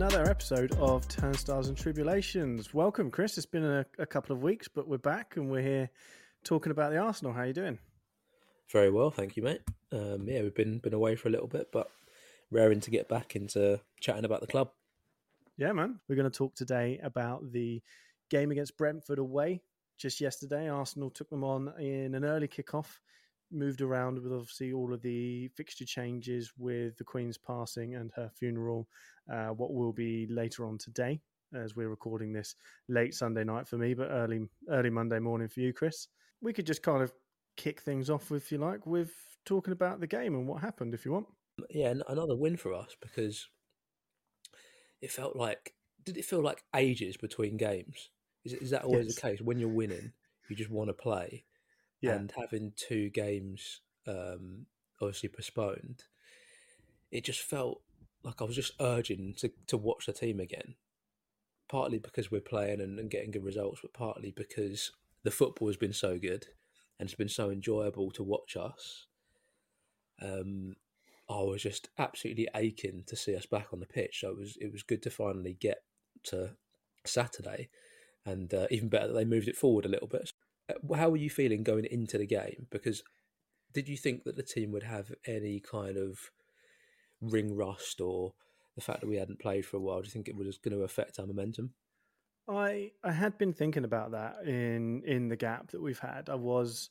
another episode of Turnstiles and Tribulations. Welcome, Chris. It's been a, a, couple of weeks, but we're back and we're here talking about the Arsenal. How are you doing? Very well, thank you, mate. Um, yeah, we've been been away for a little bit, but raring to get back into chatting about the club. Yeah, man. We're going to talk today about the game against Brentford away. Just yesterday, Arsenal took them on in an early kickoff moved around with obviously all of the fixture changes with the Queen's passing and her funeral, uh, what will be later on today as we're recording this late Sunday night for me, but early early Monday morning for you, Chris. We could just kind of kick things off, if you like, with talking about the game and what happened, if you want. Yeah, another win for us because it felt like. Did it feel like ages between games? Is, is that always yes. the case? When you're winning, you just want to play yeah. and having two games um, obviously postponed, it just felt like I was just urging to, to watch the team again. Partly because we're playing and, and getting good results, but partly because the football has been so good and it's been so enjoyable to watch us. Um, I was just absolutely aching to see us back on the pitch. So it was it was good to finally get to Saturday, and uh, even better that they moved it forward a little bit. Uh, how were you feeling going into the game? Because did you think that the team would have any kind of ring rust or the fact that we hadn't played for a while? Do you think it was going to affect our momentum? I I had been thinking about that in in the gap that we've had. I was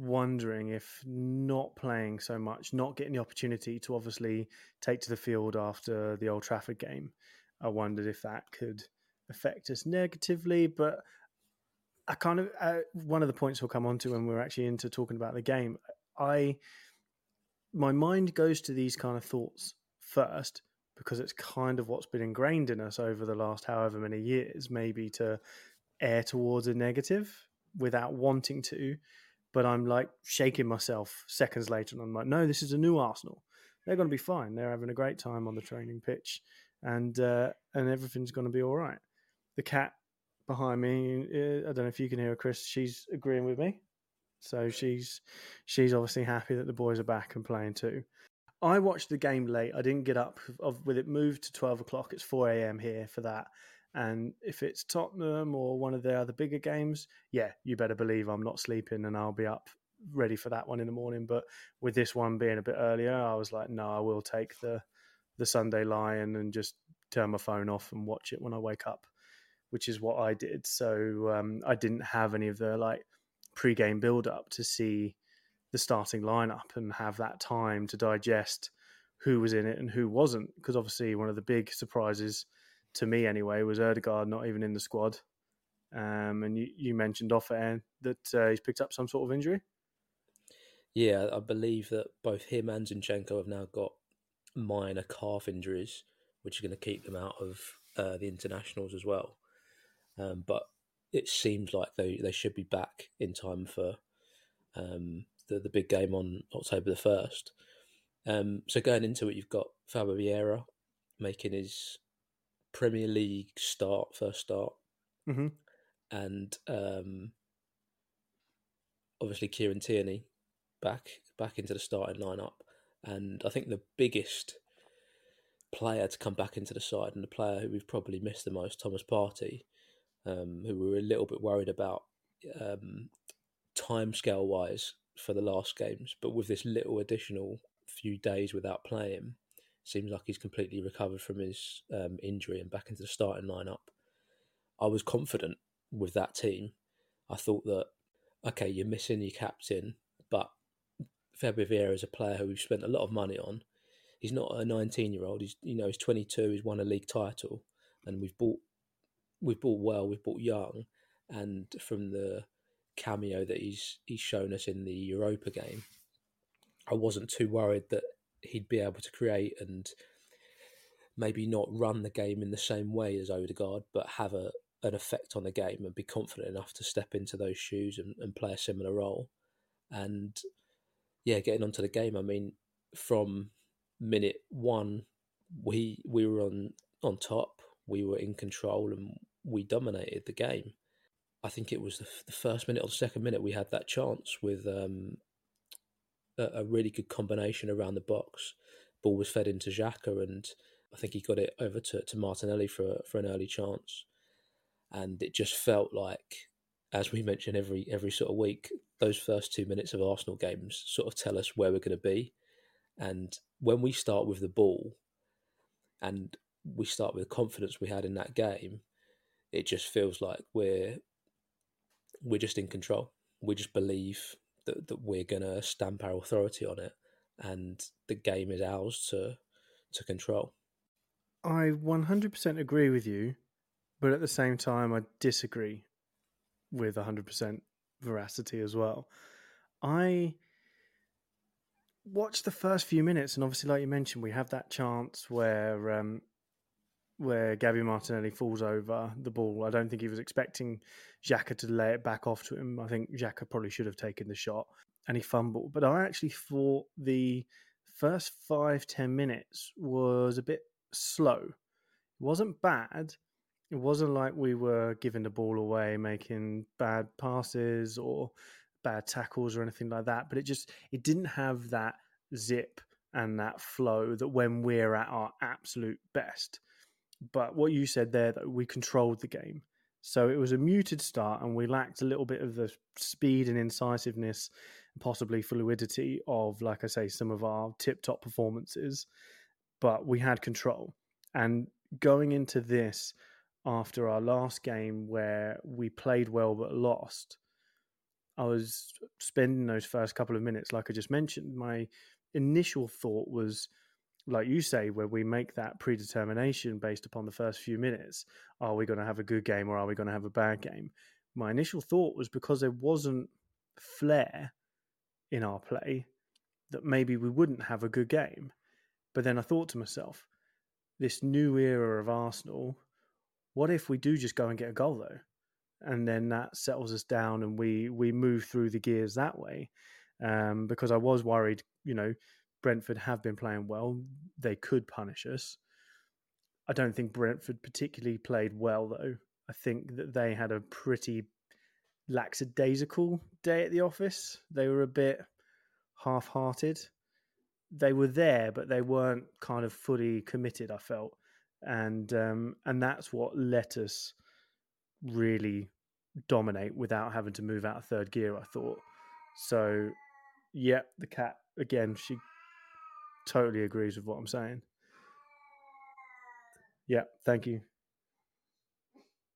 wondering if not playing so much, not getting the opportunity to obviously take to the field after the Old Trafford game, I wondered if that could affect us negatively. But I kind of uh, one of the points we'll come on to when we're actually into talking about the game. I my mind goes to these kind of thoughts first because it's kind of what's been ingrained in us over the last however many years, maybe to err towards a negative without wanting to. But I'm like shaking myself seconds later, and I'm like, no, this is a new Arsenal. They're going to be fine. They're having a great time on the training pitch, and uh, and everything's going to be all right. The cat behind me. Uh, I don't know if you can hear her, Chris. She's agreeing with me, so she's she's obviously happy that the boys are back and playing too. I watched the game late. I didn't get up of with it moved to twelve o'clock. It's four a.m. here for that. And if it's Tottenham or one of the other bigger games, yeah, you better believe I'm not sleeping and I'll be up ready for that one in the morning. But with this one being a bit earlier, I was like, no, I will take the the Sunday Lion and just turn my phone off and watch it when I wake up which is what I did. So um, I didn't have any of the like pre-game build-up to see the starting lineup and have that time to digest who was in it and who wasn't. Because obviously, one of the big surprises to me, anyway, was Odegaard not even in the squad. Um, and you, you mentioned off air that uh, he's picked up some sort of injury. Yeah, I believe that both him and Zinchenko have now got minor calf injuries, which are going to keep them out of uh, the internationals as well. Um, but it seems like they, they should be back in time for um, the the big game on October the first. Um, so going into it, you've got Fabio Vieira making his Premier League start, first start, mm-hmm. and um, obviously Kieran Tierney back back into the starting lineup. And I think the biggest player to come back into the side and the player who we've probably missed the most, Thomas Partey, um, who we were a little bit worried about um, time scale wise for the last games. But with this little additional few days without playing, seems like he's completely recovered from his um, injury and back into the starting lineup. I was confident with that team. I thought that okay, you're missing your captain, but Fabio Vieira is a player who we've spent a lot of money on. He's not a 19 year old. He's you know he's 22. He's won a league title, and we've bought we've bought well, we've bought young, and from the cameo that he's he's shown us in the Europa game, I wasn't too worried that he'd be able to create and maybe not run the game in the same way as Odegaard, but have a an effect on the game and be confident enough to step into those shoes and, and play a similar role. And yeah, getting onto the game, I mean, from minute one, we we were on on top, we were in control, and we dominated the game. I think it was the, the first minute or the second minute we had that chance with um, a, a, really good combination around the box. Ball was fed into Xhaka and I think he got it over to, to Martinelli for for an early chance, and it just felt like, as we mention every every sort of week, those first two minutes of Arsenal games sort of tell us where we're going to be, and when we start with the ball, and we start with the confidence we had in that game, it just feels like we're we're just in control. We just believe that, that we're gonna stamp our authority on it and the game is ours to to control. I 100% agree with you, but at the same time, I disagree with 100% veracity as well. I watched the first few minutes, and obviously, like you mentioned, we have that chance where um, where Gabby Martinelli falls over the ball. I don't think he was expecting Xhaka to lay it back off to him. I think Xhaka probably should have taken the shot and he fumbled. But I actually thought the first five, ten minutes was a bit slow. It wasn't bad. It wasn't like we were giving the ball away, making bad passes or bad tackles or anything like that. But it just it didn't have that zip and that flow that when we're at our absolute best. But what you said there, that we controlled the game. So it was a muted start, and we lacked a little bit of the speed and incisiveness possibly fluidity of, like I say, some of our tip top performances, but we had control. And going into this after our last game where we played well but lost, I was spending those first couple of minutes, like I just mentioned, my initial thought was, like you say, where we make that predetermination based upon the first few minutes are we going to have a good game or are we going to have a bad game? My initial thought was because there wasn't flair in our play that maybe we wouldn't have a good game. But then I thought to myself, this new era of Arsenal, what if we do just go and get a goal though? And then that settles us down and we we move through the gears that way. Um, because I was worried, you know, Brentford have been playing well. They could punish us. I don't think Brentford particularly played well though. I think that they had a pretty lackadaisical day at the office. They were a bit half hearted. They were there, but they weren't kind of fully committed, I felt. And um, and that's what let us really dominate without having to move out of third gear, I thought. So yeah, the cat again, she totally agrees with what I'm saying. Yeah, thank you.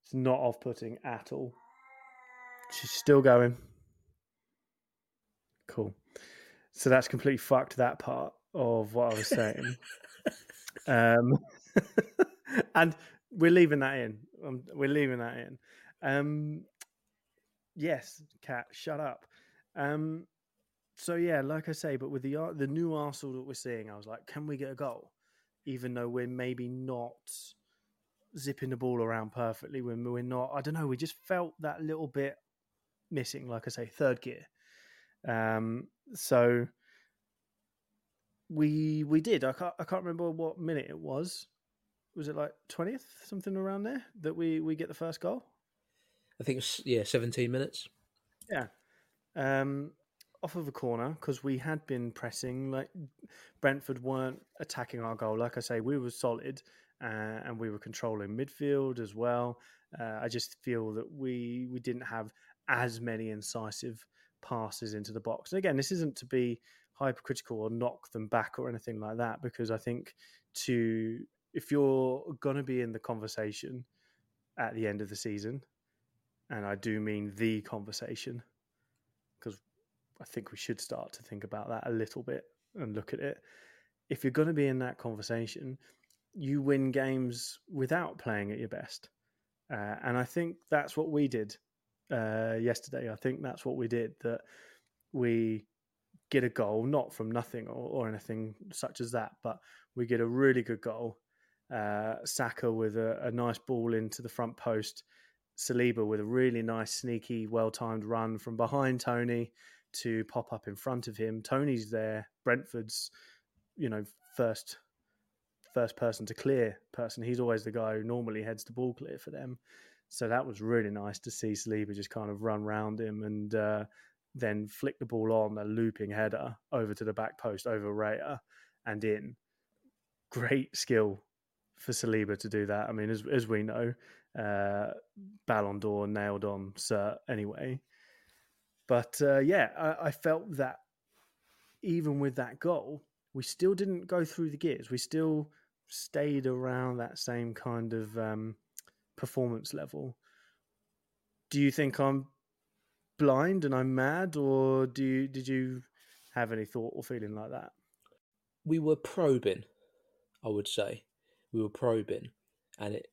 It's not off putting at all. She's still going. Cool. So that's completely fucked that part of what I was saying. um, and we're leaving that in. Um, we're leaving that in. Um, yes, cat, shut up. Um, so yeah, like I say, but with the the new Arsenal that we're seeing, I was like, can we get a goal? Even though we're maybe not zipping the ball around perfectly, when we're not, I don't know, we just felt that little bit missing, like I say, third gear. Um, so we we did. I can't I can't remember what minute it was. Was it like twentieth, something around there that we we get the first goal? I think it's yeah, seventeen minutes. Yeah, um, off of a corner because we had been pressing. Like Brentford weren't attacking our goal. Like I say, we were solid uh, and we were controlling midfield as well. Uh, I just feel that we we didn't have as many incisive passes into the box. And again, this isn't to be hypercritical or knock them back or anything like that, because I think to if you're going to be in the conversation at the end of the season, and I do mean the conversation, I think we should start to think about that a little bit and look at it. If you're going to be in that conversation, you win games without playing at your best. Uh, and I think that's what we did uh, yesterday. I think that's what we did. That we get a goal, not from nothing or, or anything such as that, but we get a really good goal. Uh, Saka with a, a, nice ball into the front post. Saliba with a really nice, sneaky, well timed run from behind Toney to pop up in front of him. Toney's there. Brentford's, you know, first first person to clear person. He's always the guy who normally heads the ball clear for them. So that was really nice to see Saliba just kind of run round him and uh, then flick the ball on a looping header over to the back post over Raya and in. Great skill for Saliba to do that. I mean, as as we know, uh, Ballon d'Or nailed on Sir anyway. But uh, yeah, I, I felt that even with that goal, we still didn't go through the gears. We still stayed around that same kind of um, performance level. Do you think I'm blind and I'm mad, or do you, did you have any thought or feeling like that? We were probing, I would say. We were probing, and it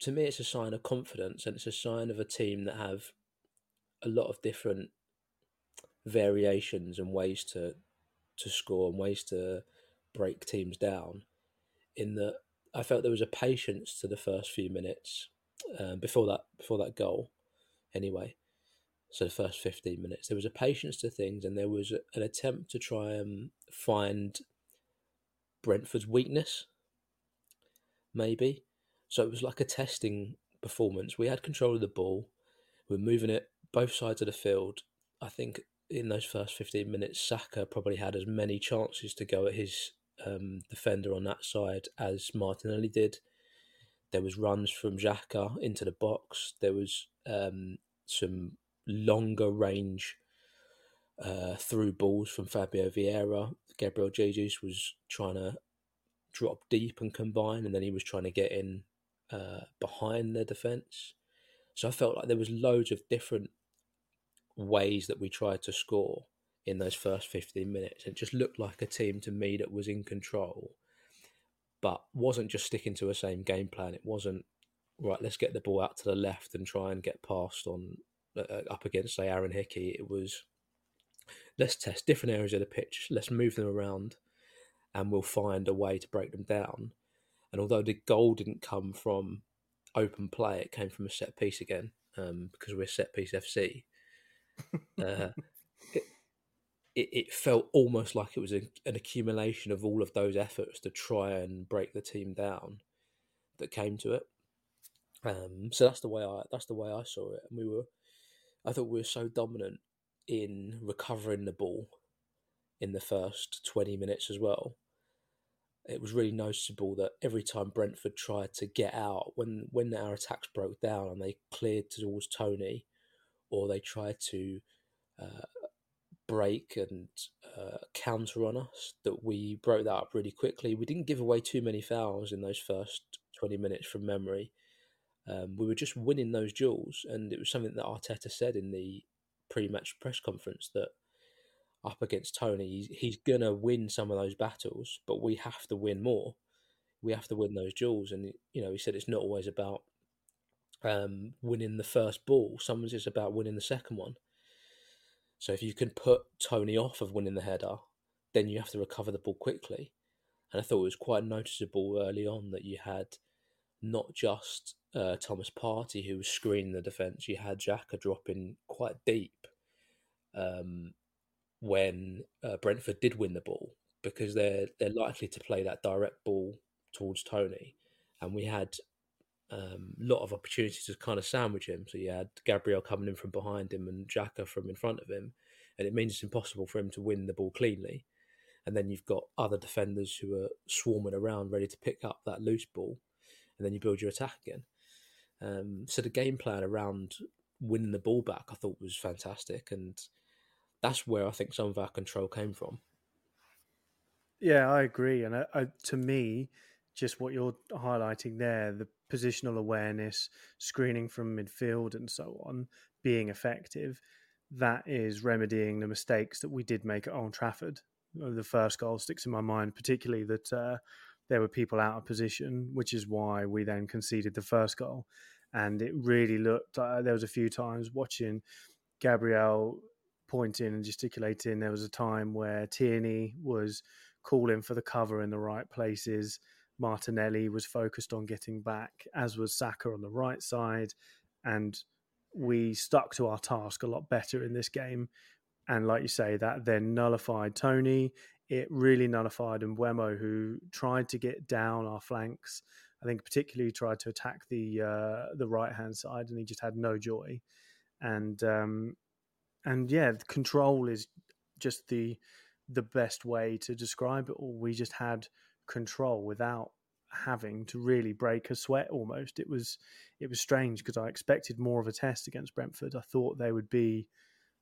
to me it's a sign of confidence, and it's a sign of a team that have a lot of different variations and ways to to score and ways to break teams down. In that, I felt there was a patience to the first few minutes um, before that before that goal. Anyway, so the first fifteen minutes, there was a patience to things, and there was an attempt to try and find Brentford's weakness. Maybe, so it was like a testing performance. We had control of the ball. We we're moving it both sides of the field. I think in those first 15 minutes, Saka probably had as many chances to go at his um, defender on that side as Martinelli did. There was runs from Xhaka into the box. There was um, some longer range uh, through balls from Fabio Vieira. Gabriel Jesus was trying to drop deep and combine, and then he was trying to get in uh, behind the defence. So I felt like there was loads of different ways that we tried to score in those first 15 minutes. It just looked like a team to me that was in control, but wasn't just sticking to a same game plan. It wasn't, right, let's get the ball out to the left and try and get past on uh, uh up against, say, Aaron Hickey. It was, let's test different areas of the pitch, let's move them around, and we'll find a way to break them down. And although the goal didn't come from open play, it came from a set piece again um, because we're set piece FC uh, it, it, felt almost like it was a, an accumulation of all of those efforts to try and break the team down that came to it. Um, so that's the way I that's the way I saw it, and we were, I thought we were so dominant in recovering the ball in the first twenty minutes as well. It was really noticeable that every time Brentford tried to get out, when when our attacks broke down and they cleared towards Toney, or they try to uh, break and uh, counter on us, that we broke that up really quickly. We didn't give away too many fouls in those first 20 minutes from memory. Um, we were just winning those duels, and it was something that Arteta said in the pre-match press conference that up against Toney, he's, he's gonna win some of those battles, but we have to win more. We have to win those duels, and you know, he said it's not always about um, winning the first ball. Sometimes it's about winning the second one. So if you can put Toney off of winning the header, then you have to recover the ball quickly. And I thought it was quite noticeable early on that you had not just uh, Thomas Partey who was screening the defence, you had Xhaka dropping quite deep um, when uh, Brentford did win the ball because they're they're likely to play that direct ball towards Toney. And we had um, lot of opportunities to kind of sandwich him. So you had Gabriel coming in from behind him and Xhaka from in front of him, and it means it's impossible for him to win the ball cleanly. And then you've got other defenders who are swarming around, ready to pick up that loose ball, and then you build your attack again. Um, so the game plan around winning the ball back, I thought was fantastic, and that's where I think some of our control came from. Yeah, I agree, and I, I, to me, just what you're highlighting there, the positional awareness, screening from midfield, and so on, being effective, that is remedying the mistakes that we did make at Old Trafford. The first goal sticks in my mind, particularly that uh, there were people out of position, which is why we then conceded the first goal. And it really looked, uh, there was a few times watching Gabriel pointing and gesticulating. There was a time where Tierney was calling for the cover in the right places Martinelli was focused on getting back, as was Saka on the right side. And we stuck to our task a lot better in this game. And like you say, that then nullified Toney. It really nullified Mbeumo, who tried to get down our flanks. I think particularly tried to attack the uh, the right hand side, and he just had no joy. And um, and yeah, control is just the the best way to describe it all. We just had control without having to really break a sweat almost. It was it was strange because I expected more of a test against Brentford. I thought they would be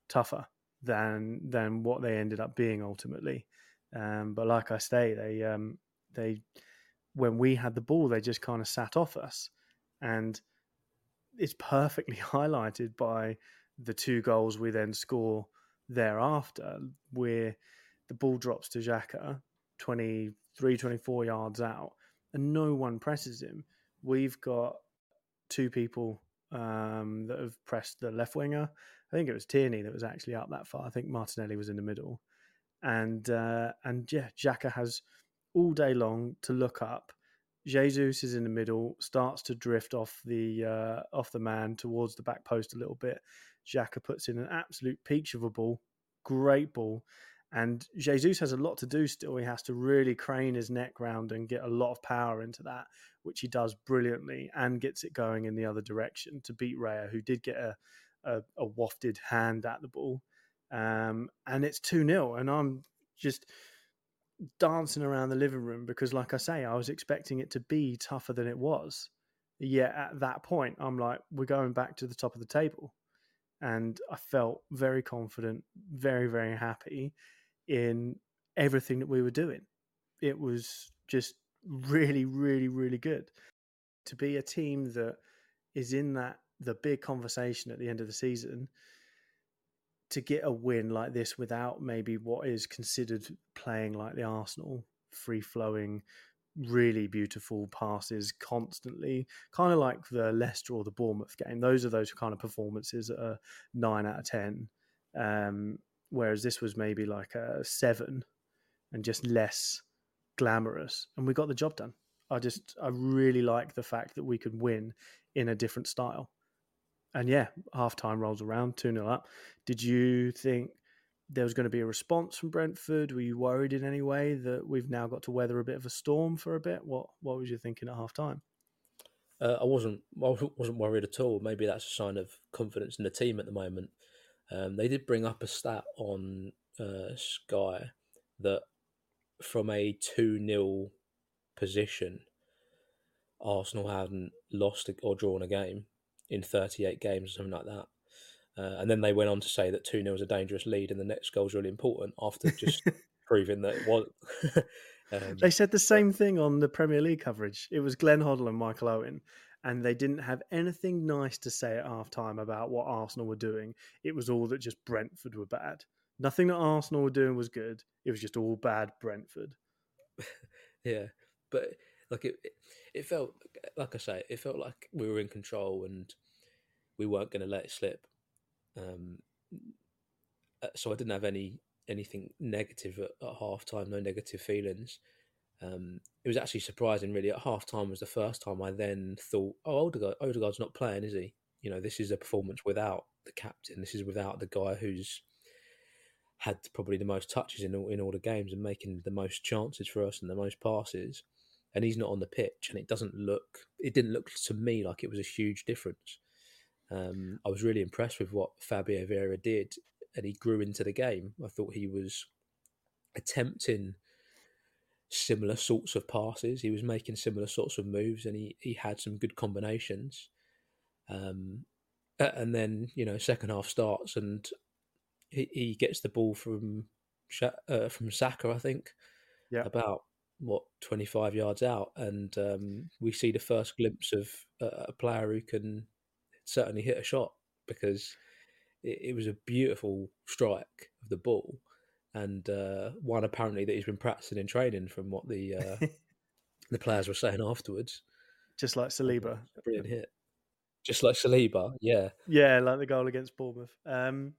tougher than than what they ended up being ultimately. Um, but like I say, they um, they when we had the ball, they just kind of sat off us, and it's perfectly highlighted by the two goals we then score thereafter, where the ball drops to Xhaka, 23, 24 yards out, and no one presses him. We've got two people um, that have pressed the left winger. I think it was Tierney that was actually up that far. I think Martinelli was in the middle, and uh, and yeah, Xhaka has all day long to look up. Jesus is in the middle, starts to drift off the uh, off the man towards the back post a little bit. Xhaka puts in an absolute peach of a ball, great ball, and Jesus has a lot to do still. He has to really crane his neck round and get a lot of power into that, which he does brilliantly and gets it going in the other direction to beat Raya, who did get a, a, a wafted hand at the ball. Um, and it's 2 0. And I'm just dancing around the living room because, like I say, I was expecting it to be tougher than it was. Yet at that point, I'm like, we're going back to the top of the table. And I felt very confident, very, very happy in everything that we were doing. It was just really, really, really good to be a team that is in that the big conversation at the end of the season to get a win like this without maybe what is considered playing like the Arsenal, free flowing, really beautiful passes constantly, kind of like the Leicester or the Bournemouth game. Those are those kind of performances that are nine out of ten. Um, whereas this was maybe like a seven and just less glamorous, and we got the job done. I just I really like the fact that we could win in a different style. And yeah, half time rolls around, 2 0 up. Did you think there was going to be a response from Brentford? Were you worried in any way that we've now got to weather a bit of a storm for a bit? What what was you thinking at half time? Uh, I wasn't I wasn't worried at all. Maybe that's a sign of confidence in the team at the moment. Um, they did bring up a stat on uh, Sky that from a 2 0 position, Arsenal hadn't lost or drawn a game in 38 games or something like that. Uh, and then they went on to say that 2 0 is a dangerous lead and the next goal is really important after just proving that it was. um, they said the same thing on the Premier League coverage. It was Glenn Hoddle and Michael Owen and they didn't have anything nice to say at halftime about what Arsenal were doing. It was all that just Brentford were bad. Nothing that Arsenal were doing was good. It was just all bad Brentford. yeah, but like it, it felt like I say, it felt like we were in control and we weren't going to let it slip. Um, uh, so I didn't have any anything negative at, at half time, no negative feelings. Um, it was actually surprising, really. At half time was the first time I then thought, oh, Odegaard, Odegaard's not playing, is he? You know, this is a performance without the captain. This is without the guy who's had probably the most touches in all, in all the games and making the most chances for us and the most passes. And he's not on the pitch, and it doesn't look. It didn't look to me like it was a huge difference. Um, I was really impressed with what Fabio Vieira did, and he grew into the game. I thought he was attempting similar sorts of passes. He was making similar sorts of moves, and he he had some good combinations. Um, and then you know, second half starts, and he, he gets the ball from uh, from Saka, I think, yeah, about what twenty five yards out, and um, we see the first glimpse of uh, a player who can certainly hit a shot because it, it was a beautiful strike of the ball and uh, one apparently that he's been practicing in training from what the uh, the players were saying afterwards. Just like Saliba, brilliant hit. Just like Saliba, yeah, yeah, like the goal against Bournemouth. Um,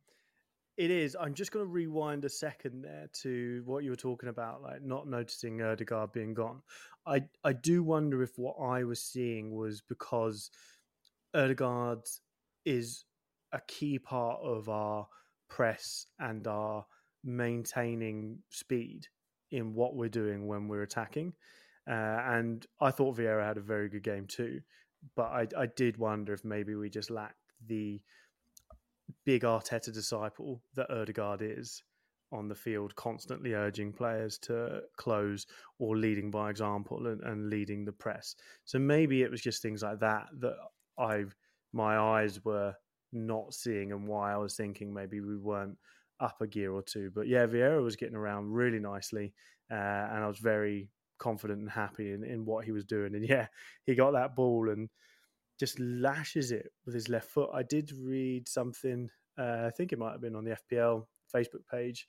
it is. I'm just going to rewind a second there to what you were talking about, like not noticing Odegaard being gone. I I do wonder if what I was seeing was because Odegaard is a key part of our press and our maintaining speed in what we're doing when we're attacking. Uh, and I thought Vieira had a very good game too, but I, I did wonder if maybe we just lacked the big Arteta disciple that Odegaard is on the field, constantly urging players to close or leading by example and, and leading the press. So maybe it was just things like that that I my eyes were not seeing and why I was thinking maybe we weren't up a gear or two. But yeah, Vieira was getting around really nicely, uh, and I was very confident and happy in, in what he was doing. And yeah, he got that ball and just lashes it with his left foot. I did read something, uh, I think it might have been on the FPL Facebook page,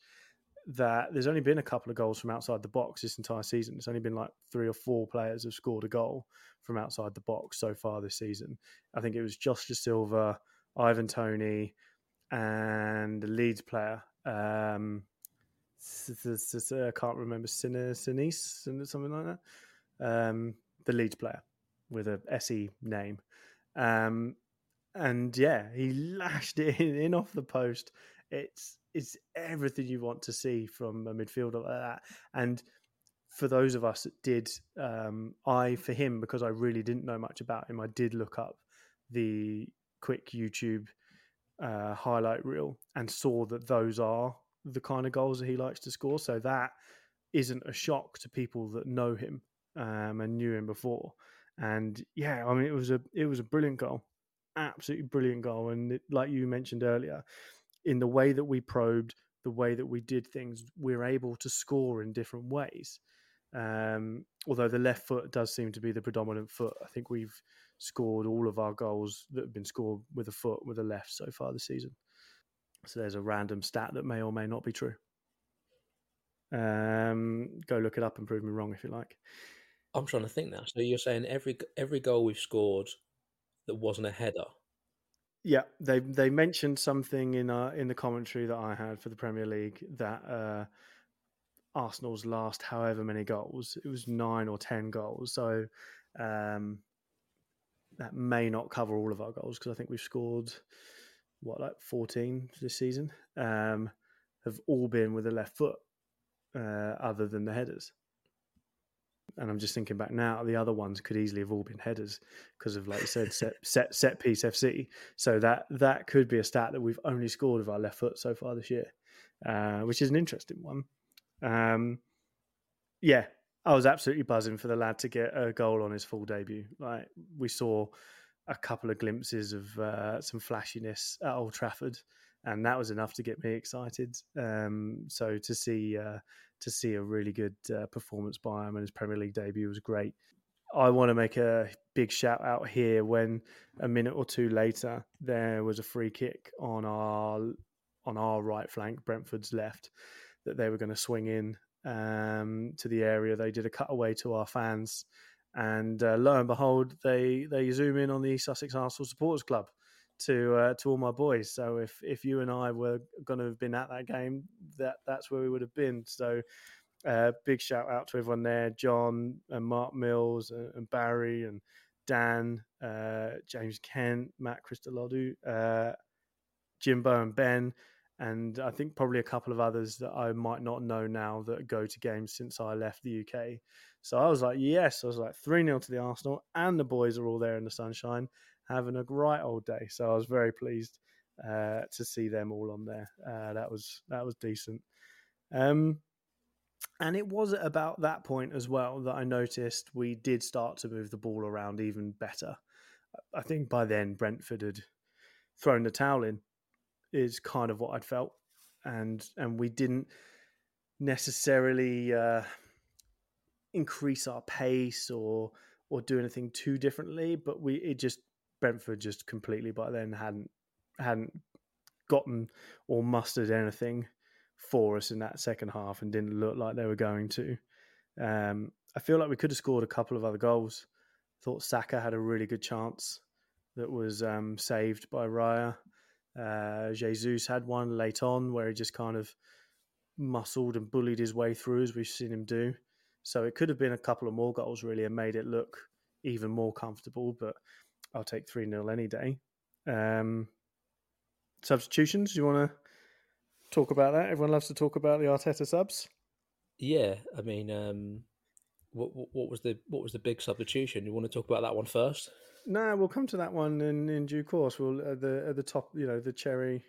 that there's only been a couple of goals from outside the box this entire season. It's only been like three or four players have scored a goal from outside the box so far this season. I think it was Josh Dasilva, Ivan Toney, and the Leeds player. Um, I can't remember Sinise, something like that. Um, the Leeds player with a SE name. Um, and yeah, he lashed it in, in, off the post. It's it's everything you want to see from a midfielder like that. And for those of us that did, um, I for him because I really didn't know much about him, I did look up the quick YouTube uh, highlight reel and saw that those are the kind of goals that he likes to score. So that isn't a shock to people that know him um, and knew him before. And yeah, I mean, it was a it was a brilliant goal, absolutely brilliant goal. And it, like you mentioned earlier, in the way that we probed, the way that we did things, we're able to score in different ways. Um, although the left foot does seem to be the predominant foot, I think we've scored all of our goals that have been scored with a foot with a left so far this season. So there's a random stat that may or may not be true. Um, go look it up and prove me wrong if you like. I'm trying to think now. So you're saying every every goal we've scored that wasn't a header. Yeah, they they mentioned something in uh, in the commentary that I had for the Premier League that uh, Arsenal's last however many goals, it was nine or ten goals. So um, that may not cover all of our goals because I think we've scored what like 14 this season um, have all been with the left foot uh, other than the headers and I'm just thinking back now, the other ones could easily have all been headers because of, like you said, set set set piece FC. So that that could be a stat that we've only scored with our left foot so far this year, uh, which is an interesting one. Um, yeah, I was absolutely buzzing for the lad to get a goal on his full debut. Like we saw a couple of glimpses of uh, some flashiness at Old Trafford, and that was enough to get me excited. Um, so to see uh, to see a really good uh, performance by him and his Premier League debut was great. I want to make a big shout out here when a minute or two later there was a free kick on our on our right flank, Brentford's left, that they were going to swing in um, to the area. They did a cutaway to our fans and uh, lo and behold, they they zoom in on the East Sussex Arsenal Supporters Club to uh, to all my boys. So if if you and I were going to have been at that game, that that's where we would have been. So uh, big shout out to everyone there, John and Mark Mills and, and Barry and Dan, uh, James Kent, Matt Christolodu, uh, Jimbo and Ben. And I think probably a couple of others that I might not know now that go to games since I left the UK. So I was like, yes, I was like 3 0 to the Arsenal, and the boys are all there in the sunshine having a right old day. So I was very pleased uh, to see them all on there. Uh, that was that was decent. Um, and it was at about that point as well that I noticed we did start to move the ball around even better. I think by then Brentford had thrown the towel in, is kind of what I'd felt, and and we didn't necessarily. Uh, increase our pace or or do anything too differently. But we it just Brentford just completely by then hadn't hadn't gotten or mustered anything for us in that second half and didn't look like they were going to. Um, I feel like we could have scored a couple of other goals. Thought Saka had a really good chance that was um, saved by Raya. Uh, Jesus had one late on where he just kind of muscled and bullied his way through, as we've seen him do. So it could have been a couple of more goals really and made it look even more comfortable, but I'll take 3 0 any day. Um, substitutions, you want to talk about that? Everyone loves to talk about the Arteta subs. Yeah, I mean, um, what, what was the what was the big substitution? You want to talk about that one first? No, we'll come to that one in, in due course. We'll at the at the top, you know, the cherry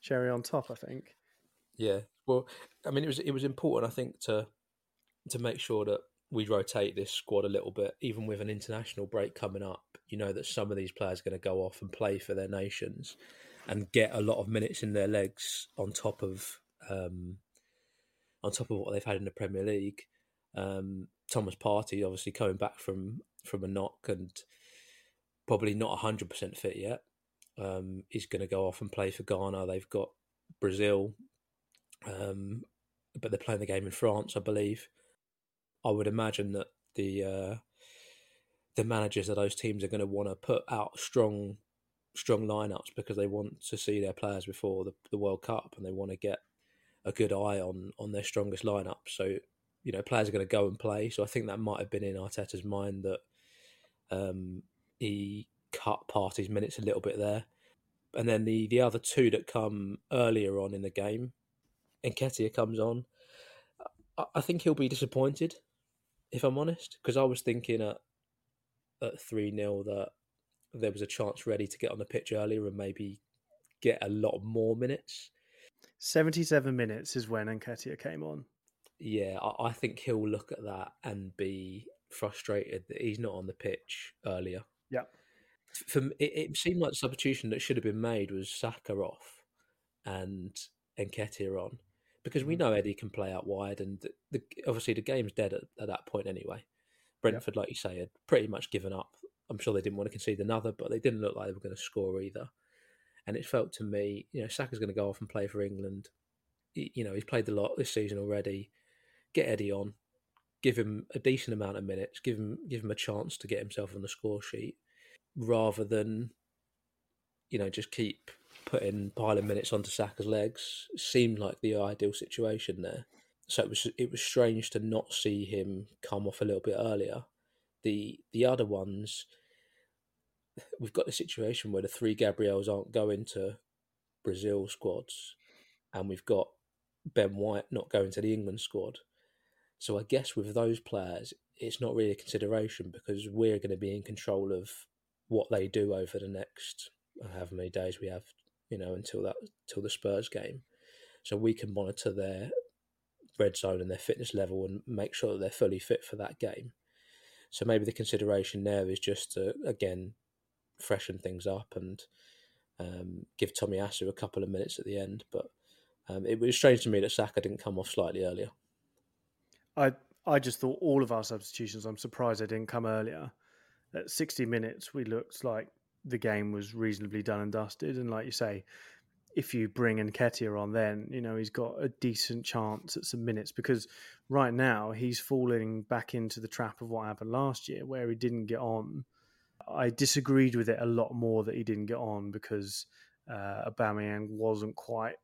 cherry on top. I think. Yeah, well, I mean, it was it was important, I think, to to make sure that we rotate this squad a little bit, even with an international break coming up. You know that some of these players are going to go off and play for their nations and get a lot of minutes in their legs on top of um, on top of what they've had in the Premier League. Um, Thomas Partey, obviously coming back from from a knock and probably not hundred percent fit yet. Um, he's going to go off and play for Ghana. They've got Brazil, um, but they're playing the game in France, I believe. I would imagine that the uh, the managers of those teams are going to want to put out strong strong lineups because they want to see their players before the, the World Cup and they want to get a good eye on on their strongest lineup. So you know, players are going to go and play. So I think that might have been in Arteta's mind that um, he cut his minutes a little bit there. And then the the other two that come earlier on in the game, Nketiah comes on. I, I think he'll be disappointed, if I'm honest, because I was thinking at at three 0 that there was a chance ready to get on the pitch earlier and maybe get a lot more minutes. 77 minutes is when Nketiah came on. Yeah, I, I think he'll look at that and be frustrated that he's not on the pitch earlier. Yeah. For it, it seemed like the substitution that should have been made was Saka off and Nketiah on because we mm-hmm. know Eddie can play out wide, and the, obviously the game's dead at, at, that point anyway. Brentford, like you say, had pretty much given up. I'm sure they didn't want to concede another, but they didn't look like they were going to score either. And it felt to me, you know, Saka's going to go off and play for England. You know, he's played a lot this season already. Get Eddie on, give him a decent amount of minutes, give him give him a chance to get himself on the score sheet, rather than, you know, just keep putting piling minutes onto Saka's legs seemed like the ideal situation there. So it was it was strange to not see him come off a little bit earlier. The the other ones, we've got the situation where the three Gabriels aren't going to Brazil squads, and we've got Ben White not going to the England squad. So I guess with those players, it's not really a consideration because we're going to be in control of what they do over the next however many days we have you know, until that until the Spurs game. So we can monitor their red zone and their fitness level and make sure that they're fully fit for that game. So maybe the consideration there is just to again freshen things up and um, give Tomiyasu a couple of minutes at the end. But um, it was strange to me that Saka didn't come off slightly earlier. I I just thought all of our substitutions. I'm surprised they didn't come earlier. At 60 minutes, we looked like the game was reasonably done and dusted. And like you say, if you bring Nketiah on, then you know he's got a decent chance at some minutes because right now he's falling back into the trap of what happened last year, where he didn't get on. I disagreed with it a lot more that he didn't get on because uh, Aubameyang wasn't quite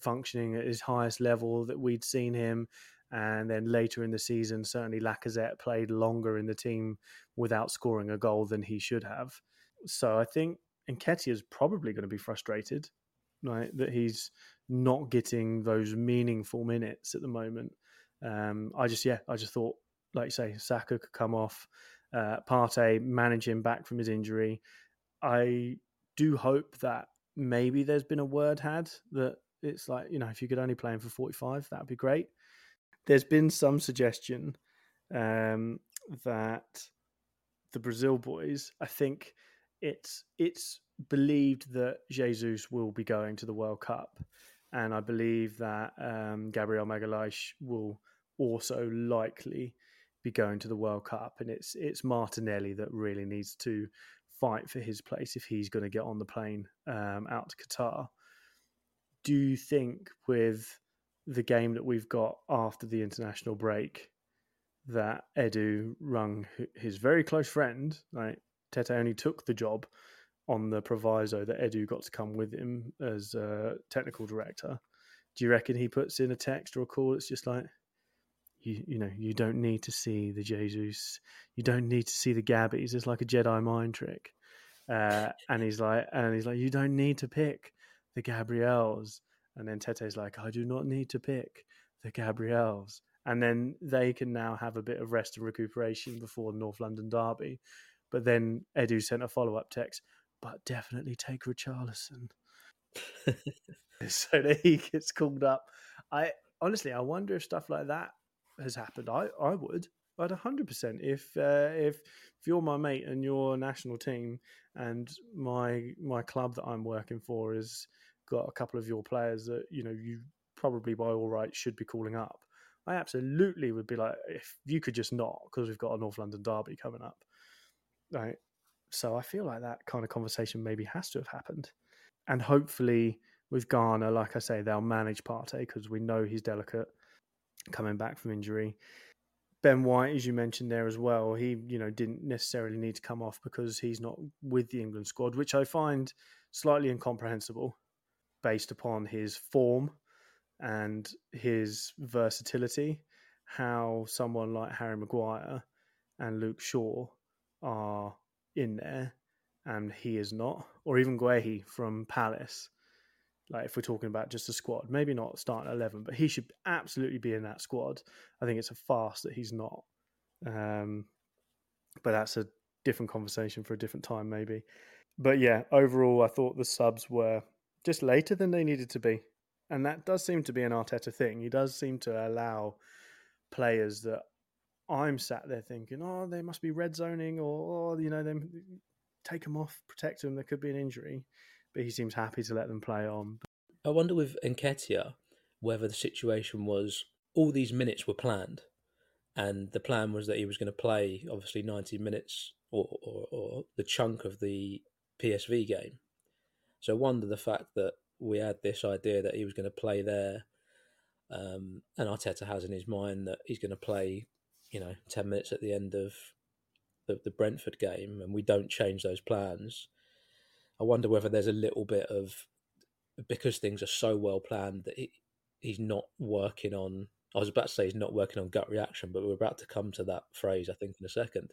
functioning at his highest level that we'd seen him. And then later in the season, certainly Lacazette played longer in the team without scoring a goal than he should have. So I think Nketiah is probably going to be frustrated, right? That he's not getting those meaningful minutes at the moment. Um, I just, yeah, I just thought, like you say, Saka could come off, uh, Partey manage him back from his injury. I do hope that maybe there's been a word had that it's like, you know, if you could only play him for 45, that would be great. There's been some suggestion um, that the Brazil boys, I think it's it's believed that Jesus will be going to the World Cup, and I believe that um, Gabriel Magalhaes will also likely be going to the World Cup, and it's it's Martinelli that really needs to fight for his place if he's going to get on the plane um, out to Qatar. Do you think with the game that we've got after the international break that Edu rung his very close friend, like Tete only took the job on the proviso that Edu got to come with him as a technical director. Do you reckon he puts in a text or a call? It's just like, you, you know, you don't need to see the Jesus, you don't need to see the Gabbies. It's like a Jedi mind trick. Uh, and he's like, and he's like, you don't need to pick the Gabriels. And then Tete's like, I do not need to pick the Gabriels. And then they can now have a bit of rest and recuperation before the North London Derby. But then Edu sent a follow up text, but definitely take Richarlison. so that he gets called up. I honestly, I wonder if stuff like that has happened. I, I would. I'd hundred percent. If uh, if if you're my mate and your national team and my my club that I'm working for has got a couple of your players that you know you probably by all rights should be calling up, I absolutely would be like, if you could just not, because we've got a North London derby coming up, right? So I feel like that kind of conversation maybe has to have happened, and hopefully with Ghana, like I say, they'll manage Partey because we know he's delicate coming back from injury. Ben White, as you mentioned there as well, he you know didn't necessarily need to come off because he's not with the England squad, which I find slightly incomprehensible based upon his form and his versatility. How someone like Harry Maguire and Luke Shaw are in there and he is not, or even Guehi from Palace like if we're talking about just a squad, maybe not starting eleven, but he should absolutely be in that squad. I think it's a farce that he's not. Um, but that's a different conversation for a different time, maybe. But yeah, overall, I thought the subs were just later than they needed to be, and that does seem to be an Arteta thing. He does seem to allow players that I'm sat there thinking, oh, they must be red zoning, or, or you know, them take them off, protect them. There could be an injury but he seems happy to let them play on. I wonder with Nketiah whether the situation was all these minutes were planned, and the plan was that he was going to play obviously ninety minutes or, or, or the chunk of the PSV game. So I wonder the fact that we had this idea that he was going to play there, um, and Arteta has in his mind that he's going to play, you know, ten minutes at the end of the, the Brentford game, and we don't change those plans. I wonder whether there's a little bit of because things are so well planned that he, he's not working on. I was about to say he's not working on gut reaction, but we're about to come to that phrase, I think, in a second.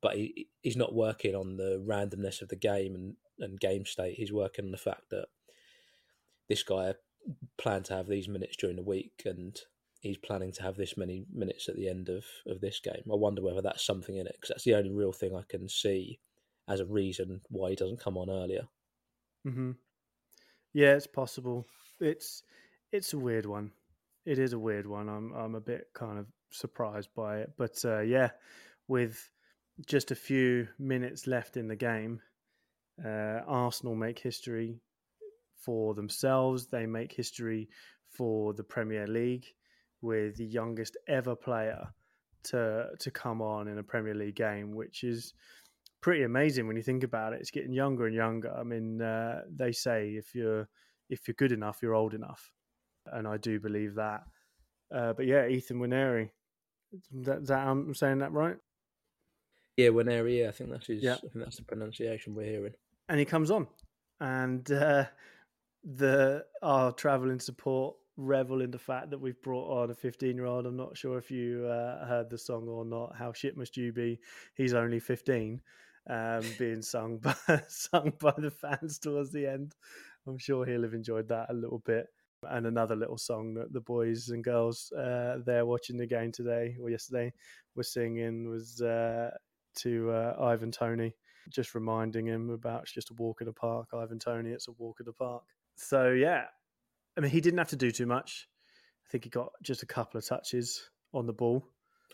But he, he's not working on the randomness of the game and, and game state. He's working on the fact that this guy planned to have these minutes during the week and he's planning to have this many minutes at the end of, of this game. I wonder whether that's something in it because that's the only real thing I can see as a reason why he doesn't come on earlier. Mm-hmm. Yeah, it's possible. It's it's a weird one. It is a weird one. I'm I'm a bit kind of surprised by it, but uh, yeah, with just a few minutes left in the game, uh, Arsenal make history for themselves. They make history for the Premier League with the youngest ever player to to come on in a Premier League game, which is pretty amazing when you think about it. It's getting younger and younger. I mean, uh, they say if you're if you're good enough, you're old enough, and I do believe that. Uh, but yeah, Ethan Nwaneri. That, that I'm saying that right? Yeah, Nwaneri. Yeah, I think that's his. Yeah. I think that's the pronunciation we're hearing. And he comes on, and uh, the our travelling support revel in the fact that we've brought on a 15 year old. I'm not sure if you uh, heard the song or not. How shit must you be? He's only 15 um, being sung by sung by the fans towards the end. I'm sure he'll have enjoyed that a little bit. And another little song that the boys and girls uh, there watching the game today or yesterday were singing was uh, to uh, Ivan Toney, just reminding him about it's just a walk in the park. Ivan Toney, it's a walk in the park. So yeah, I mean he didn't have to do too much. I think he got just a couple of touches on the ball.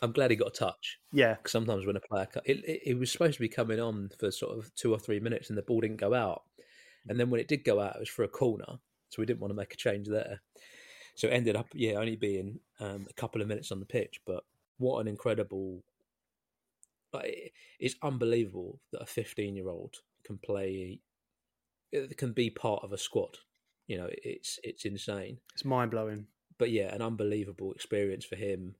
I'm glad he got a touch. Yeah, sometimes when a player it, it, it, was supposed to be coming on for sort of two or three minutes, and the ball didn't go out. And then when it did go out, it was for a corner, so we didn't want to make a change there. So it ended up, yeah, only being um, a couple of minutes on the pitch. But what an incredible! Like, it's unbelievable that a 15 year old can play, can be part of a squad. You know, it's it's insane. It's mind blowing. But yeah, an unbelievable experience for him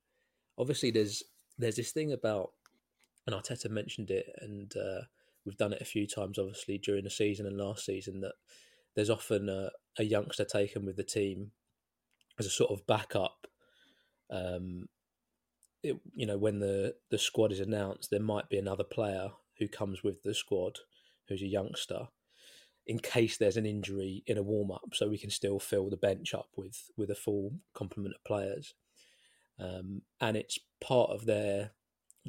obviously there's there's this thing about, and Arteta mentioned it, and uh, we've done it a few times, obviously during the season and last season, that there's often a, a youngster taken with the team as a sort of backup. Um, it, you know, when the the squad is announced, there might be another player who comes with the squad who's a youngster in case there's an injury in a warm up, so we can still fill the bench up with with a full complement of players um, and it's part of their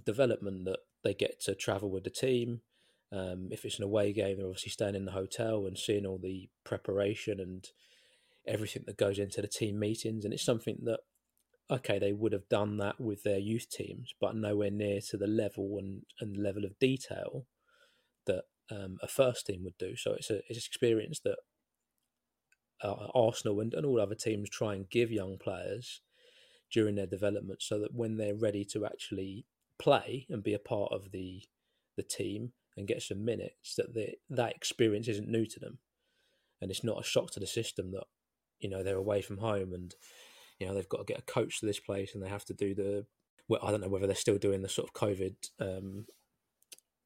development that they get to travel with the team. Um, if it's an away game, they're obviously staying in the hotel and seeing all the preparation, and everything that goes into the team meetings, and it's something that okay they would have done that with their youth teams, but nowhere near to the level and and level of detail that um, a first team would do. So it's a it's an experience that uh, Arsenal and, and all other teams try and give young players during their development, so that when they're ready to actually play and be a part of the the team and get some minutes, that the, that experience isn't new to them, and it's not a shock to the system that you know they're away from home and you know they've got to get a coach to this place and they have to do the well I don't know whether they're still doing the sort of COVID um,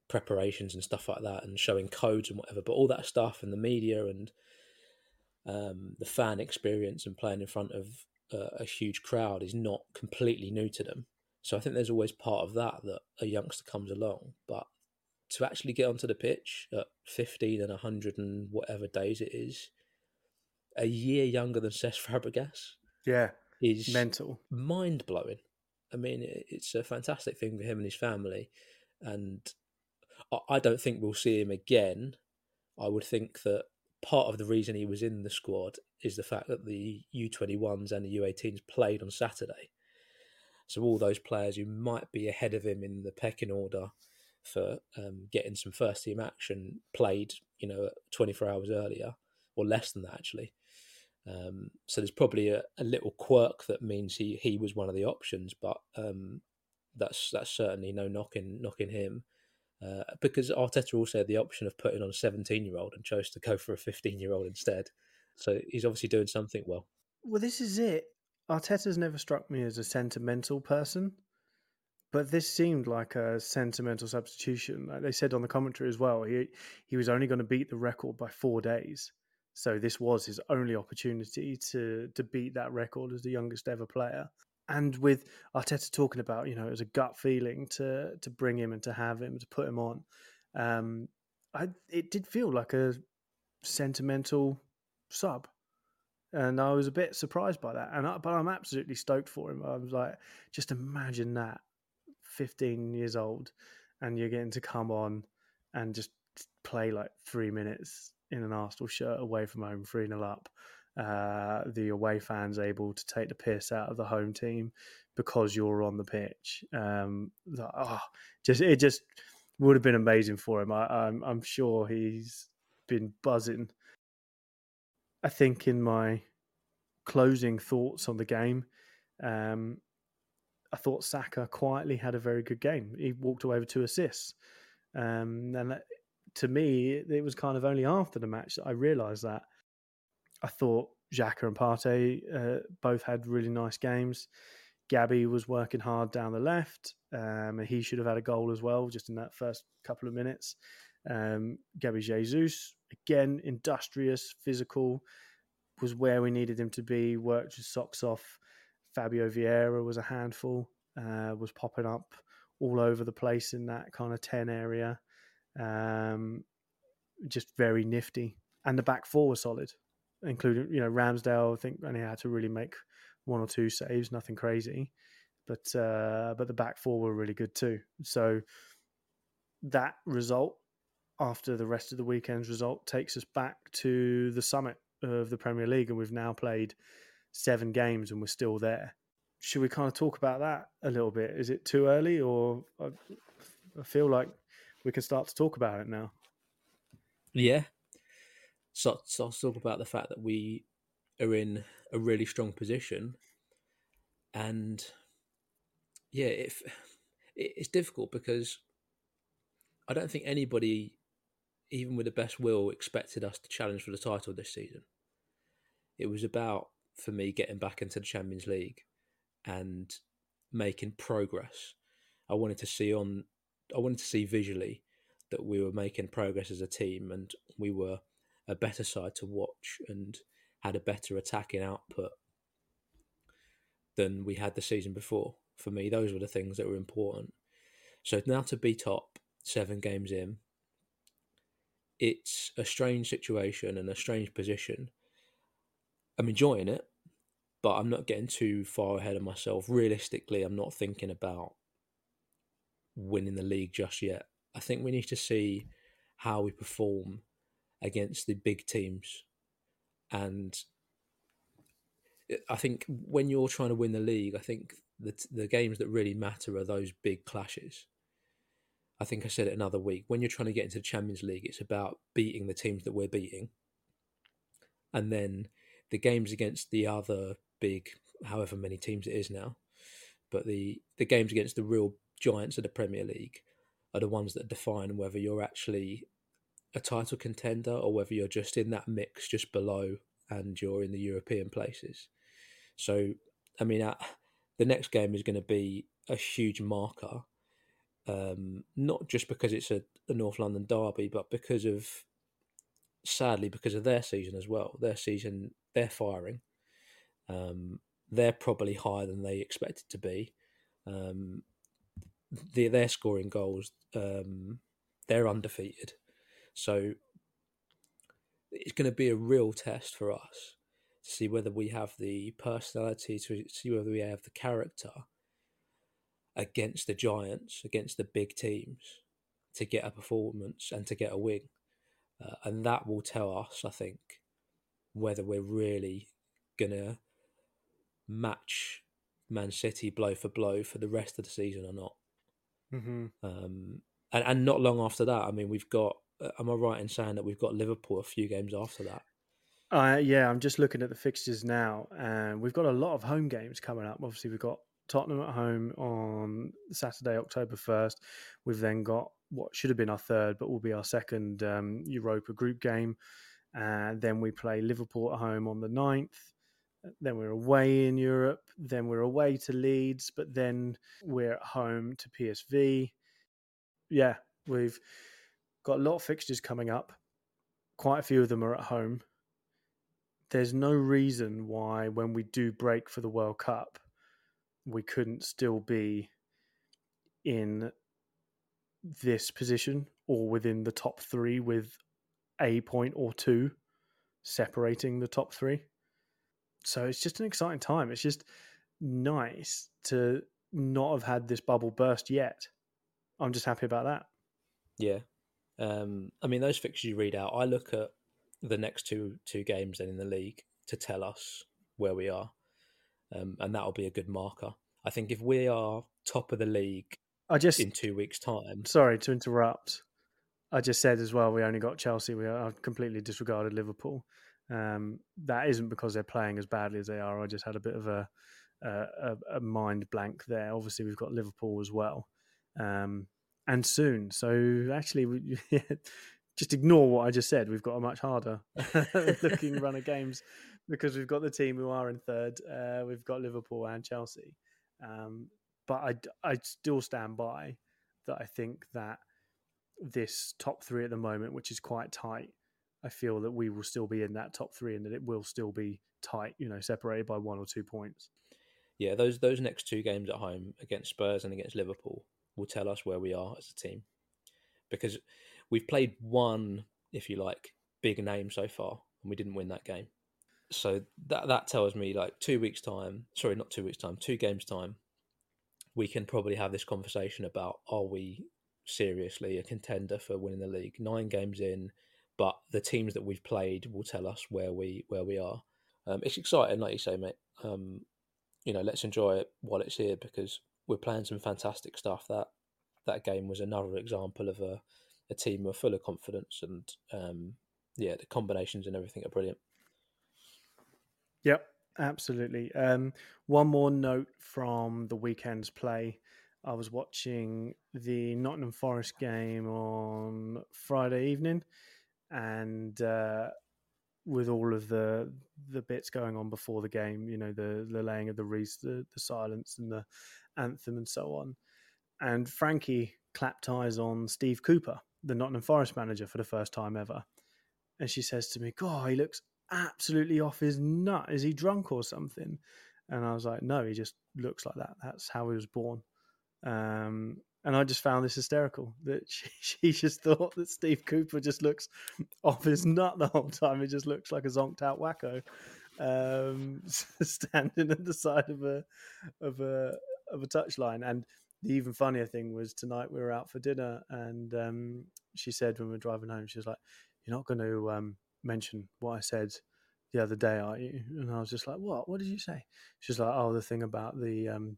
preparations and stuff like that and showing codes and whatever, but all that stuff and the media and um, the fan experience and playing in front of a huge crowd is not completely new to them. So I think there's always part of that that a youngster comes along, but to actually get onto the pitch at 15 and 100 and whatever days it is, a year younger than Cesc Fabregas, yeah, is mental, mind blowing. I mean, it's a fantastic thing for him and his family, and I don't think we'll see him again. I would think that part of the reason he was in the squad is the fact that the U21s and the U18s played on Saturday. So all those players who might be ahead of him in the pecking order for um, getting some first team action played, you know, 24 hours earlier or less than that actually. Um, so there's probably a, a, little quirk that means he, he was one of the options, but um, that's that's certainly no knocking knocking him. Uh, because Arteta also had the option of putting on a 17 year old and chose to go for a 15 year old instead. So he's obviously doing something well. Well, this is it. Arteta's never struck me as a sentimental person, but this seemed like a sentimental substitution. Like they said on the commentary as well, he he was only going to beat the record by four days. So this was his only opportunity to to beat that record as the youngest ever player and with Arteta talking about, you know, it was a gut feeling to to bring him and to have him to put him on. Um, I it did feel like a sentimental sub, and I was a bit surprised by that. And I, but I'm absolutely stoked for him. I was like, just imagine that, 15 years old, and you're getting to come on and just play like three minutes in an Arsenal shirt away from home, three 0 up uh, the away fans able to take the piss out of the home team because you're on the pitch. Um, oh, just it just would have been amazing for him. I, I'm I'm sure he's been buzzing. I think in my closing thoughts on the game, um, I thought Saka quietly had a very good game. He walked away with two assists, um, and to me, it was kind of only after the match that I realised that I thought Xhaka and Partey uh, both had really nice games. Gabby was working hard down the left. Um, he should have had a goal as well, just in that first couple of minutes. Um, Gabby Jesus, again, industrious, physical, was where we needed him to be, worked his socks off. Fabio Vieira was a handful, uh, was popping up all over the place in that kind of 10 area. Um, just very nifty. And the back four was solid including you know Ramsdale. I think only had to really make one or two saves, nothing crazy, but uh, but the back four were really good too. So that result after the rest of the weekend's result takes us back to the summit of the Premier League, and we've now played seven games and we're still there. Should we kind of talk about that a little bit? Is it too early, or I, I feel like we can start to talk about it now? Yeah, so, so I'll talk about the fact that we are in a really strong position, and yeah, if it, it's difficult because I don't think anybody, even with the best will, expected us to challenge for the title this season. It was about for me getting back into the Champions League and making progress. I wanted to see on, I wanted to see visually that we were making progress as a team and we were a better side to watch and had a better attacking output than we had the season before. For me, those were the things that were important. So now to be top seven games in, it's a strange situation and a strange position. I'm enjoying it, but I'm not getting too far ahead of myself. Realistically, I'm not thinking about winning the league just yet. I think we need to see how we perform against the big teams. And I think when you're trying to win the league, I think the the games that really matter are those big clashes. I think I said it another week. When you're trying to get into the Champions League, it's about beating the teams that we're beating, and then the games against the other big, however many teams it is now, but the the games against the real giants of the Premier League are the ones that define whether you're actually a title contender or whether you're just in that mix just below and you're in the European places. So, I mean, uh, the next game is going to be a huge marker, um, not just because it's a, a North London derby, but because of, sadly, because of their season as well. Their season, they're firing. Um, they're probably higher than they expected to be. Um, they, they're scoring goals. Um, they're undefeated. So it's going to be a real test for us to see whether we have the personality, to see whether we have the character against the giants, against the big teams, to get a performance and to get a win. Uh, and that will tell us, I think, whether we're really going to match Man City blow for blow for the rest of the season or not. Mm-hmm. Um, and, and not long after that, I mean, we've got. Uh, am I right in saying that we've got Liverpool a few games after that? Uh, yeah, I'm just looking at the fixtures now, and we've got a lot of home games coming up. Obviously, we've got Tottenham at home on Saturday, October 1st. We've then got what should have been our third, but will be our second um, Europa group game. And then we play Liverpool at home on the 9th. Then we're away in Europe. Then we're away to Leeds, but then we're at home to PSV. Yeah, we've got a lot of fixtures coming up. Quite a few of them are at home there's no reason why when we do break for the World Cup, we couldn't still be in this position or within the top three with a point or two separating the top three. So it's just an exciting time. It's just nice to not have had this bubble burst yet. I'm just happy about that. Yeah. Um, I mean, those fixtures you read out, I look at the next two two games then in the league to tell us where we are, um, and that'll be a good marker. I think if we are top of the league, I just in two weeks' time. Sorry to interrupt. I just said as well we only got Chelsea. We I completely disregarded Liverpool. Um, that isn't because they're playing as badly as they are. I just had a bit of a a, a mind blank there. Obviously, we've got Liverpool as well, um, and soon. So actually, we, just ignore what I just said. We've got a much harder looking run of games because we've got the team who are in third. Uh, we've got Liverpool and Chelsea. Um, but I, I still stand by that I think that this top three at the moment, which is quite tight, I feel that we will still be in that top three and that it will still be tight, you know, separated by one or two points. Yeah, those those next two games at home against Spurs and against Liverpool will tell us where we are as a team. Because we've played one, if you like, big name so far, and we didn't win that game. So that that tells me like two weeks time, sorry, not two weeks time, two games time, we can probably have this conversation about are we seriously a contender for winning the league? Nine games in, but the teams that we've played will tell us where we where we are. Um, it's exciting, like you say, mate. Um, you know, let's enjoy it while it's here because we're playing some fantastic stuff. That that game was another example of a a team who are full of confidence and um, yeah, the combinations and everything are brilliant. Yep, absolutely. Um, one more note from the weekend's play. I was watching the Nottingham Forest game on Friday evening, and uh, with all of the the bits going on before the game, you know, the the laying of the wreath, the, the silence, and the anthem, and so on. And Frankie clapped eyes on Steve Cooper, the Nottingham Forest manager for the first time ever. And she says to me, God, he looks absolutely off his nut. Is he drunk or something? And I was like, No, he just looks like that. That's how he was born. Um, and I just found this hysterical that she, she, just thought that Steve Cooper just looks off his nut the whole time. He just looks like a zonked out wacko um, standing at the side of a of a of a touchline. And the even funnier thing was tonight we were out for dinner and um, she said when we were driving home she was like you're not going to um, mention what i said the other day, are you?" And I was just like, "What? What did you say?" She's like, "Oh, the thing about the um,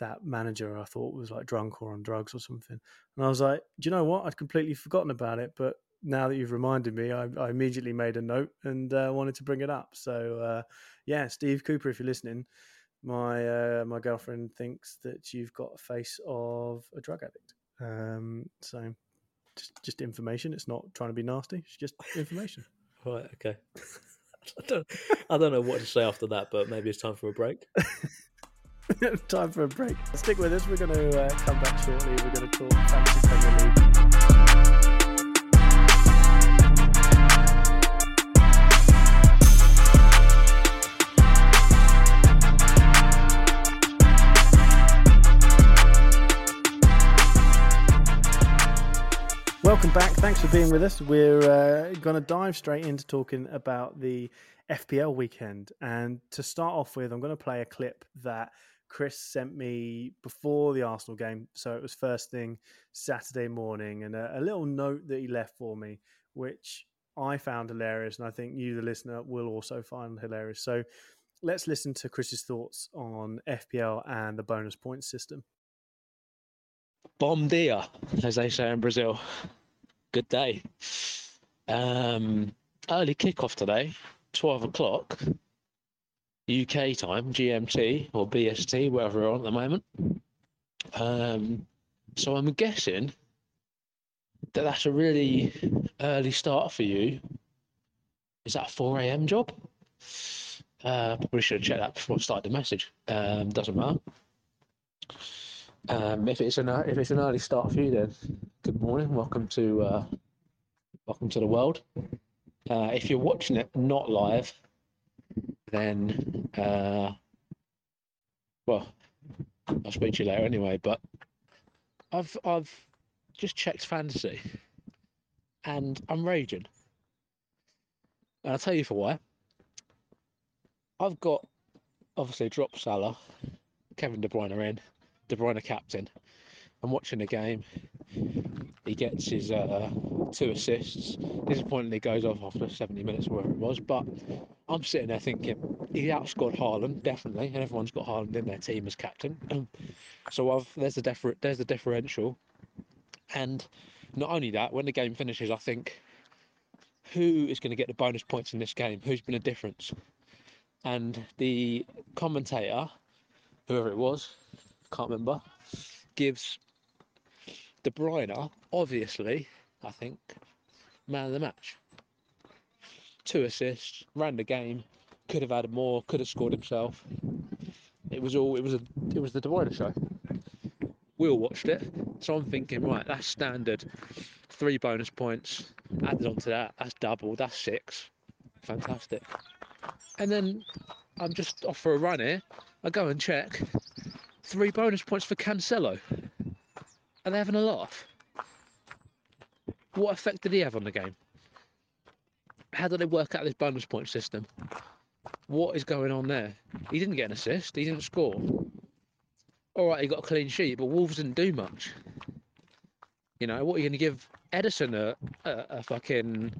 that manager I thought was like drunk or on drugs or something." And I was like, "Do you know what? I'd completely forgotten about it, but now that you've reminded me, I, I immediately made a note and uh, wanted to bring it up. So uh, yeah, Steve Cooper, if you're listening, my uh, my girlfriend thinks that you've got a face of a drug addict. Um, so just just information. It's not trying to be nasty. It's just information. right. Okay. I don't, I don't know what to say after that, but maybe it's time for a break. time for a break. Stick with us. We're going to uh, come back shortly. We're going to talk fantasy Premier League. Welcome back. Thanks for being with us. We're uh, going to dive straight into talking about the FPL weekend. And to start off with, I'm going to play a clip that Chris sent me before the Arsenal game. So it was first thing Saturday morning, and a, a little note that he left for me, which I found hilarious. And I think you, the listener, will also find hilarious. So let's listen to Chris's thoughts on FPL and the bonus points system. Bom dia, as they say in Brazil. Good day. Um, early kickoff today, 12 o'clock, UK time, GMT or BST, wherever we're on at the moment. Um, so I'm guessing that that's a really early start for you. Is that a 4 a.m. job? Uh, probably should checked that before I started the message. Um, doesn't matter. Um, if it's an if it's an early start for you, then good morning. Welcome to uh, welcome to the world. Uh, if you're watching it not live, then uh, well, I'll speak to you later anyway. But I've I've just checked fantasy, and I'm raging. And I'll tell you for why. I've got obviously drop Salah, Kevin De Bruyne in. De Bruyne captain. I'm watching the game. He gets his uh, two assists. Disappointingly goes off after 70 minutes or whatever it was. But I'm sitting there thinking he outscored Haaland definitely, and everyone's got Haaland in their team as captain. so I've there's the differ, there's the differential. And not only that, when the game finishes, I think who is going to get the bonus points in this game? Who's been a difference? And the commentator, whoever it was, can't remember, gives De Bruyne, obviously, I think, man of the match. Two assists, ran the game, could have added more, could have scored himself. It was all it was a it was the De Bruyne show. We all watched it, so I'm thinking, right, that's standard. Three bonus points added on to that. That's double. That's six. Fantastic. And then I'm just off for a run here. I go and check three bonus points for Cancelo. Are they having a laugh? What effect did he have on the game? How do they work out this bonus point system? What is going on there? He didn't get an assist, he didn't score. Alright, he got a clean sheet, but Wolves didn't do much. You know, what are you going to give Ederson a, a, a fucking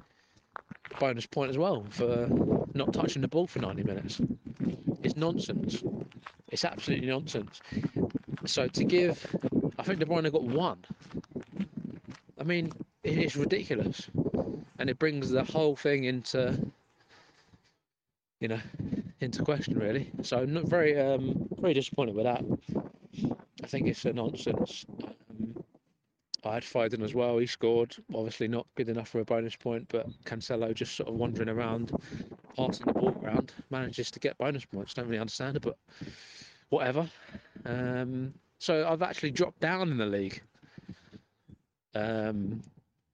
bonus point as well for not touching the ball for 90 minutes? It's nonsense. It's absolutely nonsense. So to give, I think De Bruyne got one. I mean, it's ridiculous, and it brings the whole thing into, you know, into question really. So I'm not very, um, very disappointed with that. I think it's a nonsense. Um, I had Foden as well. He scored. Obviously not good enough for a bonus point, but Cancelo just sort of wandering around, passing the ball around, manages to get bonus points. Don't really understand it, but whatever. Um, so I've actually dropped down in the league um,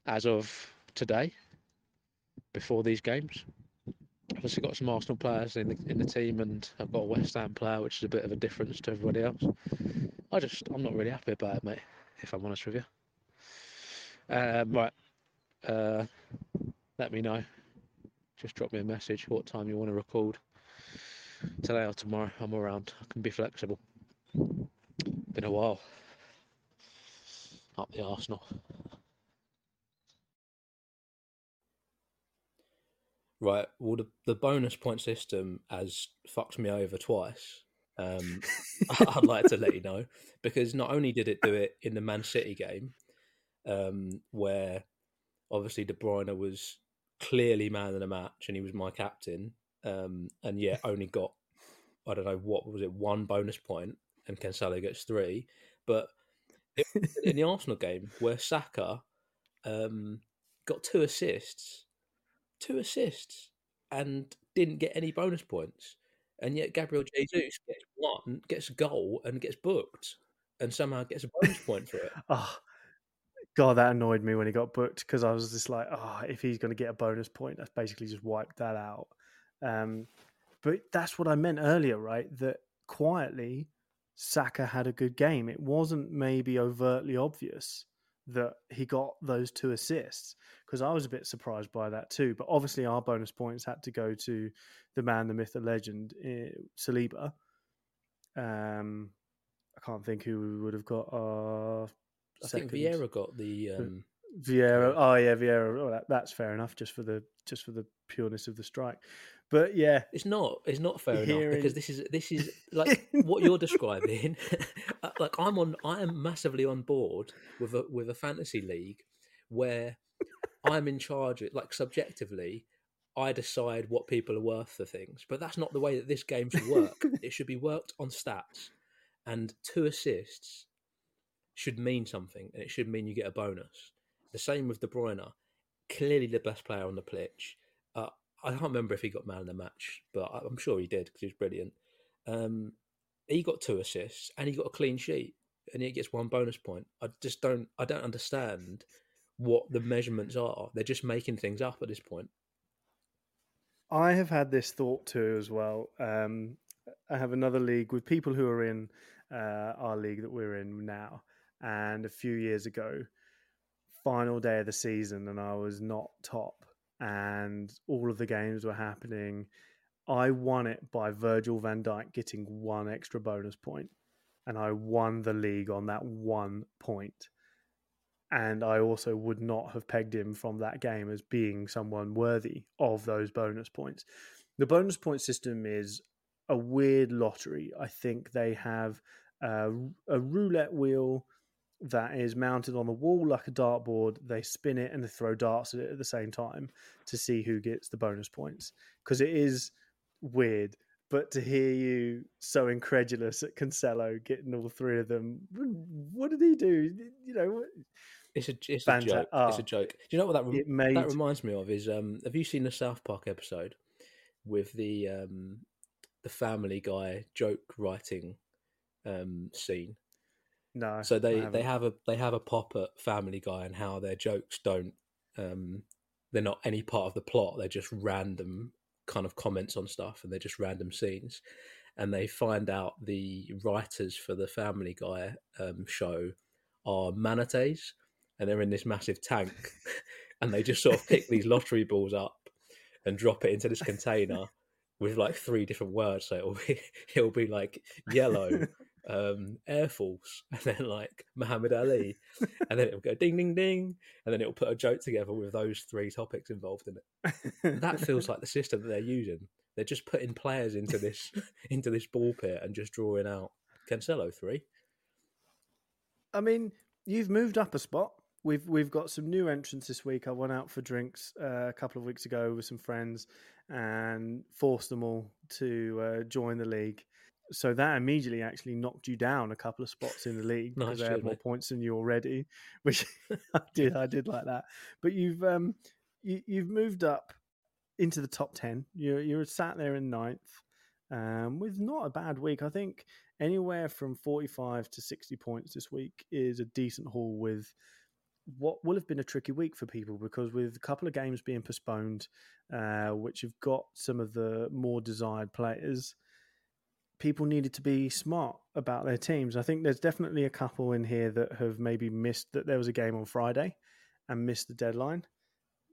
as of today, before these games. I've obviously got some Arsenal players in the in the team, and I've got a West Ham player, which is a bit of a difference to everybody else. I just I'm not really happy about it, mate. If I'm honest with you. Um, right, uh, let me know. Just drop me a message what time you want to record today or tomorrow. I'm around. I can be flexible. Been a while. Up the Arsenal. Right. Well, the, the bonus point system has fucked me over twice. Um, I'd like to let you know because not only did it do it in the Man City game, um, where obviously De Bruyne was clearly man of the match and he was my captain, um, and yet only got I don't know what was it one bonus point and Cancelo gets three, but in the Arsenal game where Saka um, got two assists, two assists, and didn't get any bonus points, and yet Gabriel Jesus gets one, gets a goal, and gets booked, and somehow gets a bonus point for it. Oh, God, that annoyed me when he got booked because I was just like, oh, if he's going to get a bonus point, that's basically just wiped that out. Um, but that's what I meant earlier, right? That quietly, Saka had a good game. It wasn't maybe overtly obvious that he got those two assists because I was a bit surprised by that too. But obviously, our bonus points had to go to the man, the myth, the legend, uh, Saliba. Um, I can't think who we would have got. Our I think Vieira got the um... Vieira. Oh yeah, Vieira. Oh, that, that's fair enough, just for the just for the pureness of the strike. But yeah, it's not. It's not fair hearing... enough because this is this is like what you're describing. Uh, like I'm on. I am massively on board with a with a fantasy league where I'm in charge. Of, like subjectively, I decide what people are worth for things. But that's not the way that this game should work. it should be worked on stats, and two assists should mean something, and it should mean you get a bonus. The same with De Bruyne, clearly the best player on the pitch. I can't remember if he got man of the match, but I'm sure he did because he was brilliant. Um, he got two assists and he got a clean sheet, and he gets one bonus point. I just don't, I don't understand what the measurements are. They're just making things up at this point. I have had this thought too as well. Um, I have another league with people who are in uh, our league that we're in now, and a few years ago, final day of the season, and I was not top, and all of the games were happening. I won it by Virgil van Dijk getting one extra bonus point, and I won the league on that one point. And I also would not have pegged him from that game as being someone worthy of those bonus points. The bonus point system is a weird lottery. I think they have a, a roulette wheel that is mounted on the wall like a dartboard. They spin it and they throw darts at it at the same time to see who gets the bonus points. Because it is weird. But to hear you so incredulous at Cancelo getting all three of them, what did he do? You know, it's a it's a joke. Oh, it's a joke. Do you know what that made... that reminds me of? Is um, have you seen the South Park episode with the um, the Family Guy joke writing um, scene? No. So they they have a they have a pop at Family Guy and how their jokes don't um they're not any part of the plot. They're just random kind of comments on stuff and they're just random scenes. And they find out the writers for the Family Guy um, show are manatees and they're in this massive tank and they just sort of pick these lottery balls up and drop it into this container with like three different words. So it'll be it'll be like yellow, um, Air Force, and then like Muhammad Ali, and then it'll go ding ding ding, and then it'll put a joke together with those three topics involved in it. that feels like the system that they're using. They're just putting players into this into this ball pit and just drawing out Cancelo three. I mean, you've moved up a spot. We've we've got some new entrants this week. I went out for drinks uh, a couple of weeks ago with some friends and forced them all to uh, join the league so that immediately actually knocked you down a couple of spots in the league because they had more points than you already, which I did. I did like that. But you've um, you, you've moved up into the top ten. You're you're sat there in ninth um, with not a bad week. I think anywhere from forty five to sixty points this week is a decent haul with what will have been a tricky week for people because with a couple of games being postponed, uh, which have got some of the more desired players people needed to be smart about their teams. I think there's definitely a couple in here that have maybe missed that there was a game on Friday and missed the deadline.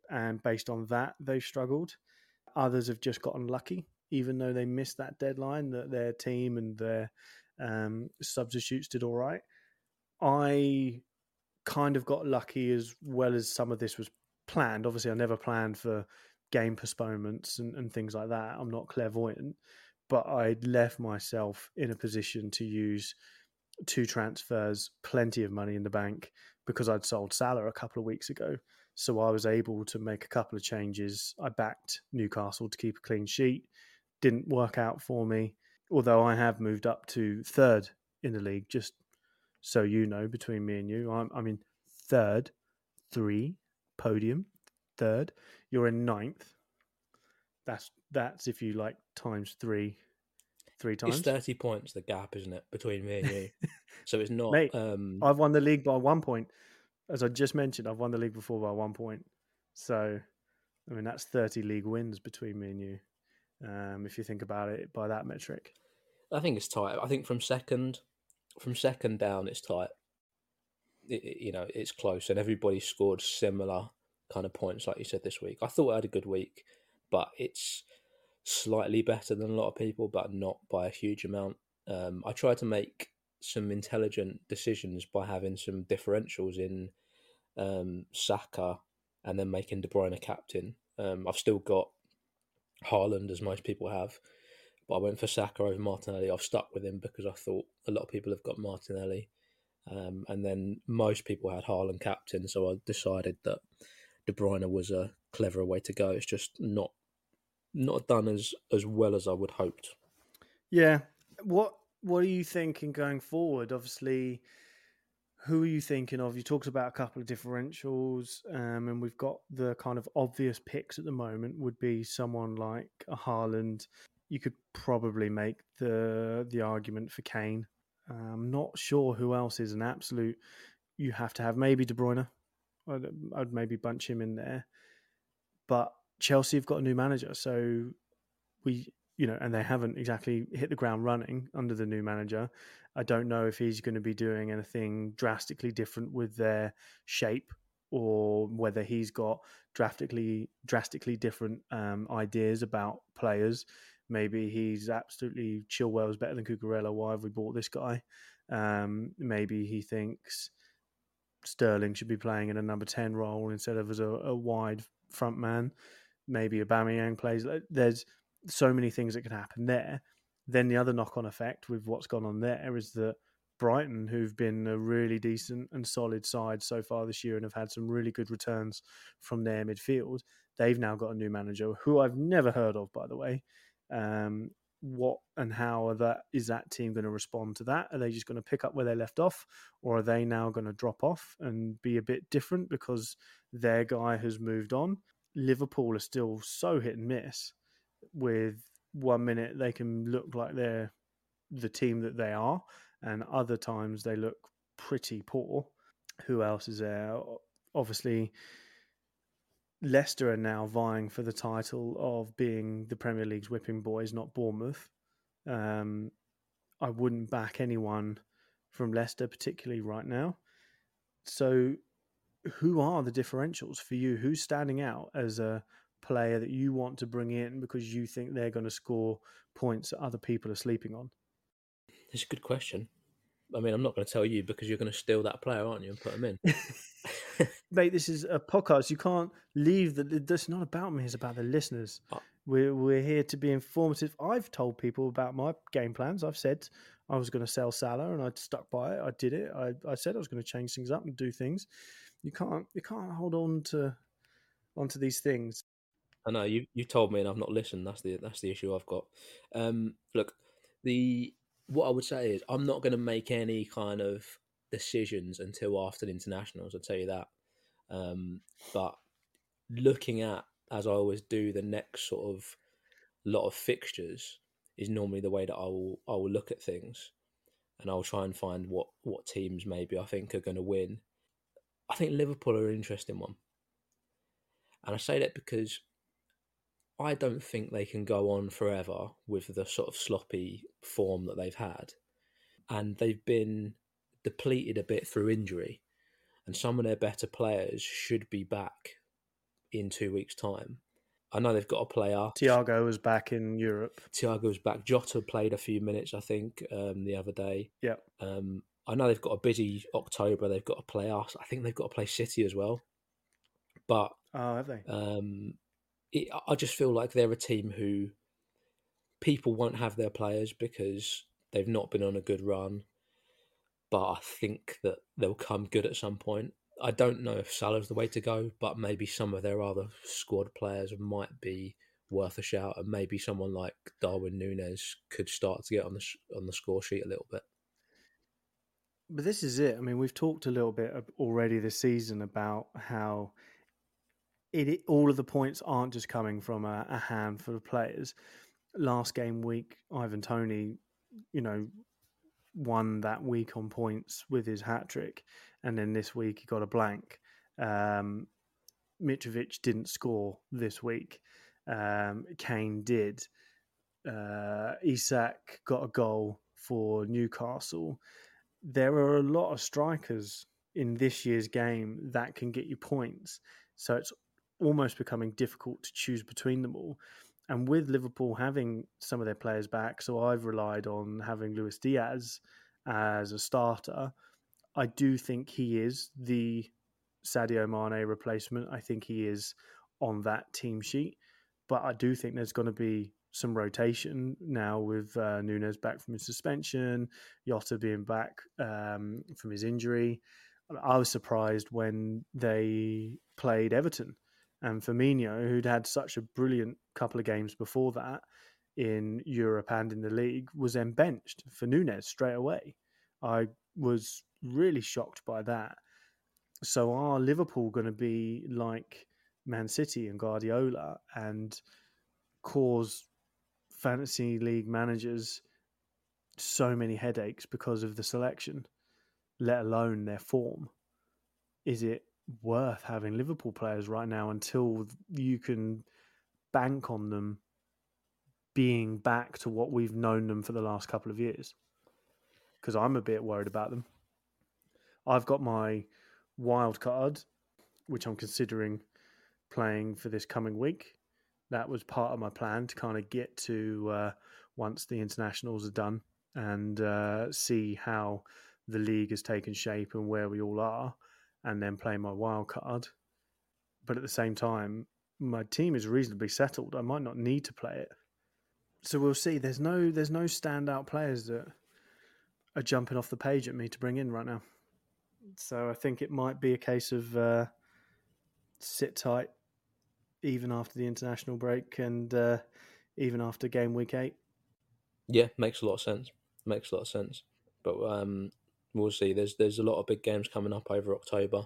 And based on that, they've struggled. Others have just gotten lucky, even though they missed that deadline, that their team and their um, substitutes did all right. I kind of got lucky as well as some of this was planned. Obviously, I never planned for game postponements and, and things like that. I'm not clairvoyant, but I'd left myself in a position to use two transfers, plenty of money in the bank because I'd sold Salah a couple of weeks ago. So I was able to make a couple of changes. I backed Newcastle to keep a clean sheet. Didn't work out for me, although I have moved up to third in the league. Just so you know, between me and you, I'm, I'm in third, three podium, third. You're in ninth. That's that's if you like times three, three times. It's thirty points the gap, isn't it, between me and you? so it's not. Mate, um, I've won the league by one point. As I just mentioned, I've won the league before by one point. So, I mean, that's 30 league wins between me and you, um, if you think about it by that metric. I think it's tight. I think from second, from second down, it's tight. It, it- you know, it's close, and everybody scored similar kind of points, like you said this week. I thought I had a good week, but it's slightly better than a lot of people, but not by a huge amount. Um, I tried to make some intelligent decisions by having some differentials in um, Saka and then making De Bruyne a captain. Um, I've still got Haaland, as most people have, but I went for Saka over Martinelli. I've stuck with him because I thought a lot of people have got Martinelli. Um, and then most people had Haaland captain, so I decided that De Bruyne was a cleverer way to go. It's just not not done as as well as I would hoped. Yeah. What What are you thinking going forward? Obviously, who are you thinking of? You talked about a couple of differentials, um, and we've got the kind of obvious picks at the moment. Would be someone like a Haaland. You could probably make the the argument for Kane. I'm not sure who else is an absolute. You have to have maybe De Bruyne. I'd, I'd maybe bunch him in there, but Chelsea have got a new manager, so we you know, and they haven't exactly hit the ground running under the new manager. I don't know if he's going to be doing anything drastically different with their shape or whether he's got drastically drastically different um, ideas about players. Maybe he's absolutely Chilwell's better than Cucurella. Why have we bought this guy? Um, maybe he thinks Sterling should be playing in a number ten role instead of as a, a wide front man. Maybe Aubameyang plays. There's so many things that can happen there. Then the other knock on effect with what's gone on there is that Brighton, who've been a really decent and solid side so far this year and have had some really good returns from their midfield, they've now got a new manager who I've never heard of, by the way. Um, what and how are that is that team going to respond to that? Are they just going to pick up where they left off, or are they now going to drop off and be a bit different because their guy has moved on? Liverpool are still so hit and miss with one minute they can look like they're the team that they are, and other times they look pretty poor. Who else is there? Obviously, Leicester are now vying for the title of being the Premier League's whipping boys, not Bournemouth. Um, I wouldn't back anyone from Leicester, particularly right now. So, who are the differentials for you? Who's standing out as a player that you want to bring in because you think they're going to score points that other people are sleeping on? It's a good question. I mean, I'm not going to tell you because you're going to steal that player, aren't you, and put him in. Mate, this is a podcast. You can't leave the. This is not about me. It's about the listeners. Uh, We're we're here to be informative. I've told people about my game plans. I've said I was going to sell Salah, and I stuck by it. I did it. I, I said I was going to change things up and do things. You can't you can't hold on to onto these things. I know you you told me and I've not listened. That's the that's the issue I've got. Um, look, the what I would say is I'm not going to make any kind of decisions until after the internationals. I'll tell you that. Um, but looking at as I always do the next sort of lot of fixtures is normally the way that I will I will look at things, and I'll try and find what what teams maybe I think are going to win. I think Liverpool are an interesting one, and I say that because I don't think they can go on forever with the sort of sloppy form that they've had. And they've been depleted a bit through injury. And some of their better players should be back in two weeks' time. I know they've got a player. Thiago was back in Europe. Thiago's back. Jota played a few minutes, I think, um, the other day. Yeah. Um, I know they've got a busy October. They've got to play us. I think they've got to play City as well. But Oh, have they? um, it, I just feel like they're a team who people won't have their players because they've not been on a good run. But I think that they'll come good at some point. I don't know if Salah's the way to go, but maybe some of their other squad players might be worth a shout, and maybe someone like Darwin Nunez could start to get on the on the score sheet a little bit. But this is it. I mean, we've talked a little bit already this season about how it, it all of the points aren't just coming from a, a handful of players. Last game week, Ivan Toney, you know, won that week on points with his hat trick, and then this week he got a blank. Um, Mitrovic didn't score this week. Um, Kane did. Uh, Isak got a goal for Newcastle there are a lot of strikers in this year's game that can get you points. So it's almost becoming difficult to choose between them all. And with Liverpool having some of their players back, so I've relied on having Luis Diaz as a starter. I do think he is the Sadio Mane replacement. I think he is on that team sheet. But I do think there's going to be some rotation now with uh, Nunez back from his suspension, Jota being back um, from his injury. I was surprised when they played Everton and Firmino, who'd had such a brilliant couple of games before that in Europe and in the league, was then benched for Nunez straight away. I was really shocked by that. So are Liverpool going to be like Man City and Guardiola and cause fantasy league managers so many headaches because of the selection, let alone their form. Is it worth having Liverpool players right now until you can bank on them being back to what we've known them for the last couple of years? Because I'm a bit worried about them. I've got my wild card, which I'm considering playing for this coming week that was part of my plan to kind of get to uh, once the internationals are done and uh, see how the league has taken shape and where we all are, and then play my wild card. But at the same time, my team is reasonably settled. I might not need to play it, so we'll see. There's no there's no standout players that are jumping off the page at me to bring in right now. So I think it might be a case of uh, sit tight, even after the international break and uh, even after game week eight. Yeah, makes a lot of sense. Makes a lot of sense. But um, we'll see. There's there's a lot of big games coming up over October,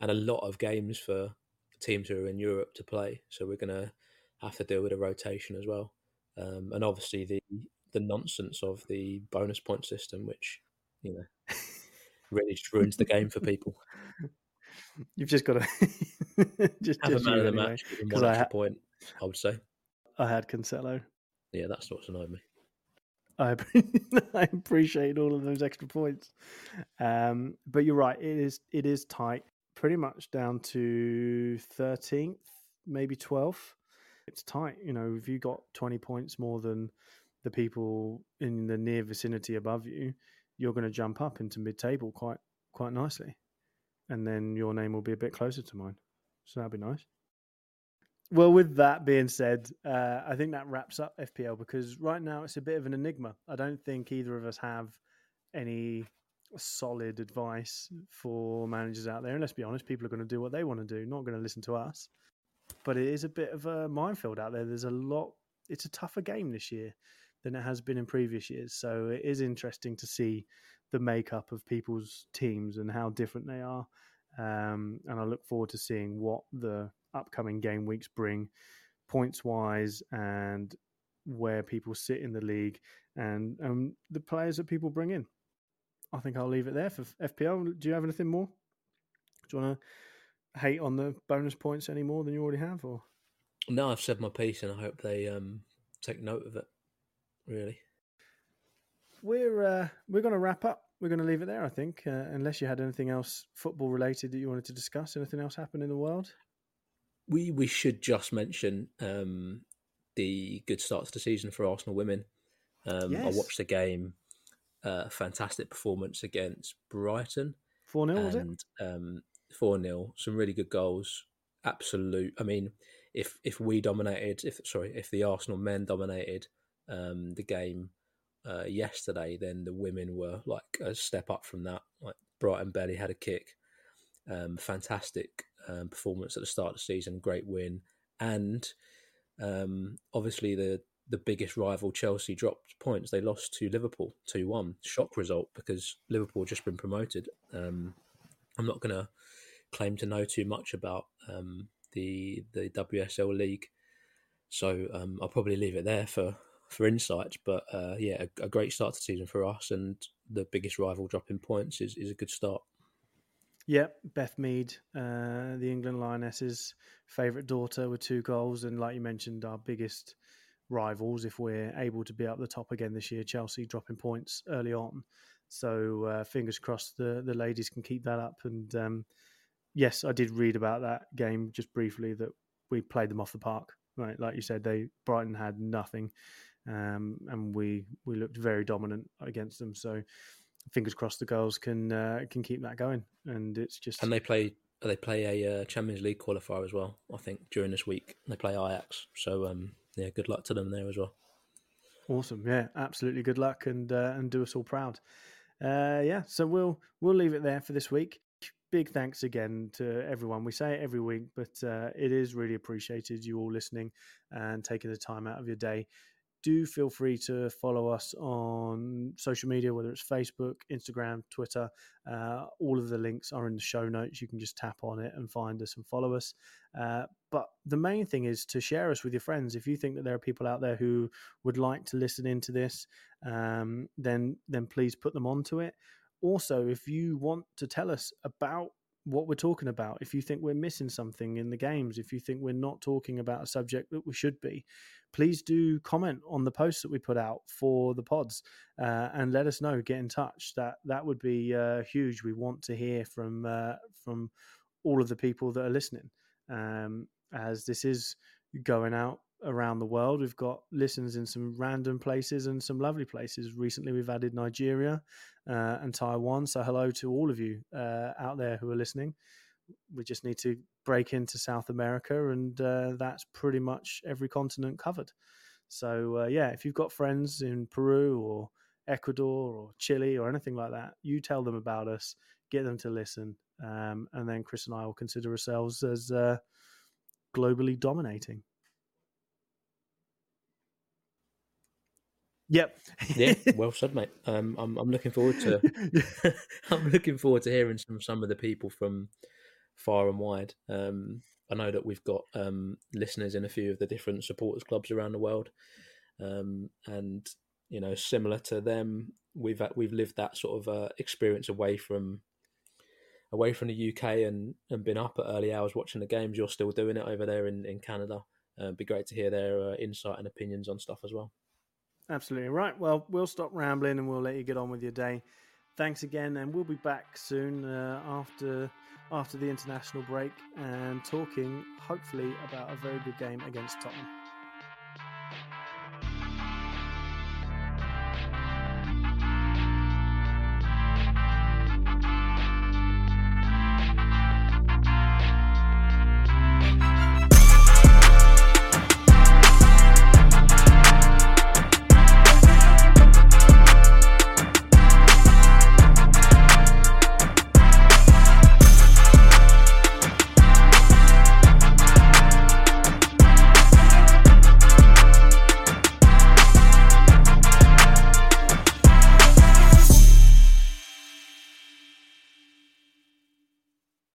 and a lot of games for teams who are in Europe to play. So we're gonna have to deal with a rotation as well, um, and obviously the the nonsense of the bonus point system, which you know really just ruins the game for people. You've just got to just have just a man of the anyway, match, one I ha- point. I would say. I had Cancelo. Yeah, that's what's annoyed me. I I appreciate all of those extra points, um, but you're right. It is it is tight, pretty much down to thirteenth, maybe twelfth. It's tight. You know, if you got twenty points more than the people in the near vicinity above you, you're going to jump up into mid-table quite quite nicely and then your name will be a bit closer to mine. So that'd be nice. Well, with that being said, uh, I think that wraps up FPL because right now it's a bit of an enigma. I don't think either of us have any solid advice for managers out there. And let's be honest, people are going to do what they want to do, not going to listen to us. But it is a bit of a minefield out there. There's a lot, it's a tougher game this year than it has been in previous years. So it is interesting to see the makeup of people's teams and how different they are. Um, and I look forward to seeing what the upcoming game weeks bring, points wise, and where people sit in the league and um, the players that people bring in. I think I'll leave it there for FPL. Do you have anything more? Do you want to hate on the bonus points any more than you already have, or no? I've said my piece, and I hope they um, take note of it. Really, we're uh, we're going to wrap up we're going to leave it there, I think, uh, unless you had anything else football related that you wanted to discuss. Anything else happen in the world? We we should just mention um, the good start to the season for Arsenal women. Um, yes. I watched the game. Uh, fantastic performance against Brighton. 4 0, was it? Um, 4 0. Some really good goals. absolute. I mean, if if we dominated, if sorry, if the Arsenal men dominated um, the game uh, yesterday, then the women were like a step up from that. Like Brighton barely had a kick. Um, fantastic um, performance at the start of the season, great win, and um, obviously the the biggest rival Chelsea dropped points. They lost to Liverpool two one. Shock result because Liverpool just been promoted. Um, I'm not going to claim to know too much about um, the the WSL league, so um, I'll probably leave it there for for insights. But uh, yeah, a, a, great start to the season for us, and the biggest rival dropping points is, is a good start. Yeah, Beth Mead, uh, the England Lionesses' favourite daughter with two goals, and like you mentioned, our biggest rivals if we're able to be up the top again this year. Chelsea dropping points early on, so uh, fingers crossed the the ladies can keep that up. And um, yes, I did read about that game just briefly that we played them off the park. Right, like you said, they Brighton had nothing, um, and we we looked very dominant against them. So fingers crossed the girls can uh, can keep that going. And it's just and they play they play a uh, Champions League qualifier as well. I think during this week they play Ajax. So um, yeah, good luck to them there as well. Awesome, yeah, absolutely. Good luck and uh, and do us all proud. Uh, yeah, so we'll we'll leave it there for this week. Big thanks again to everyone. We say it every week, but uh, it is really appreciated you all listening and taking the time out of your day do feel free to follow us on social media, whether it's Facebook, Instagram, Twitter. Uh, all of the links are in the show notes. You can just tap on it and find us and follow us. Uh, but the main thing is to share us with your friends. If you think that there are people out there who would like to listen into this, um, then then please put them onto it. Also, if you want to tell us about what we're talking about, if you think we're missing something in the games, if you think we're not talking about a subject that we should be, please do comment on the posts that we put out for the pods uh, and let us know. Get in touch. That that would be uh, huge. We want to hear from uh, from all of the people that are listening, um, as this is going out around the world. We've got listeners in some random places and some lovely places. Recently, we've added Nigeria uh, and Taiwan. So hello to all of you uh, out there who are listening we just need to break into South America, and uh, that's pretty much every continent covered. So uh, yeah, if you've got friends in Peru or Ecuador or Chile or anything like that, you tell them about us, get them to listen, um, and then Chris and I will consider ourselves as uh, globally dominating. Yep. yeah, well said, mate. Um, I'm I'm looking forward to I'm looking forward to hearing from some of the people from far and wide. Um, I know that we've got um, listeners in a few of the different supporters clubs around the world, um, and you know, similar to them, we've we've lived that sort of uh, experience away from away from the UK and and been up at early hours watching the games. You're still doing it over there in in Canada. Uh, it'd be great to hear their uh, insight and opinions on stuff as well. Absolutely right. Well, we'll stop rambling and we'll let you get on with your day. Thanks again, and we'll be back soon uh, after after the international break and talking hopefully about a very good game against Tottenham.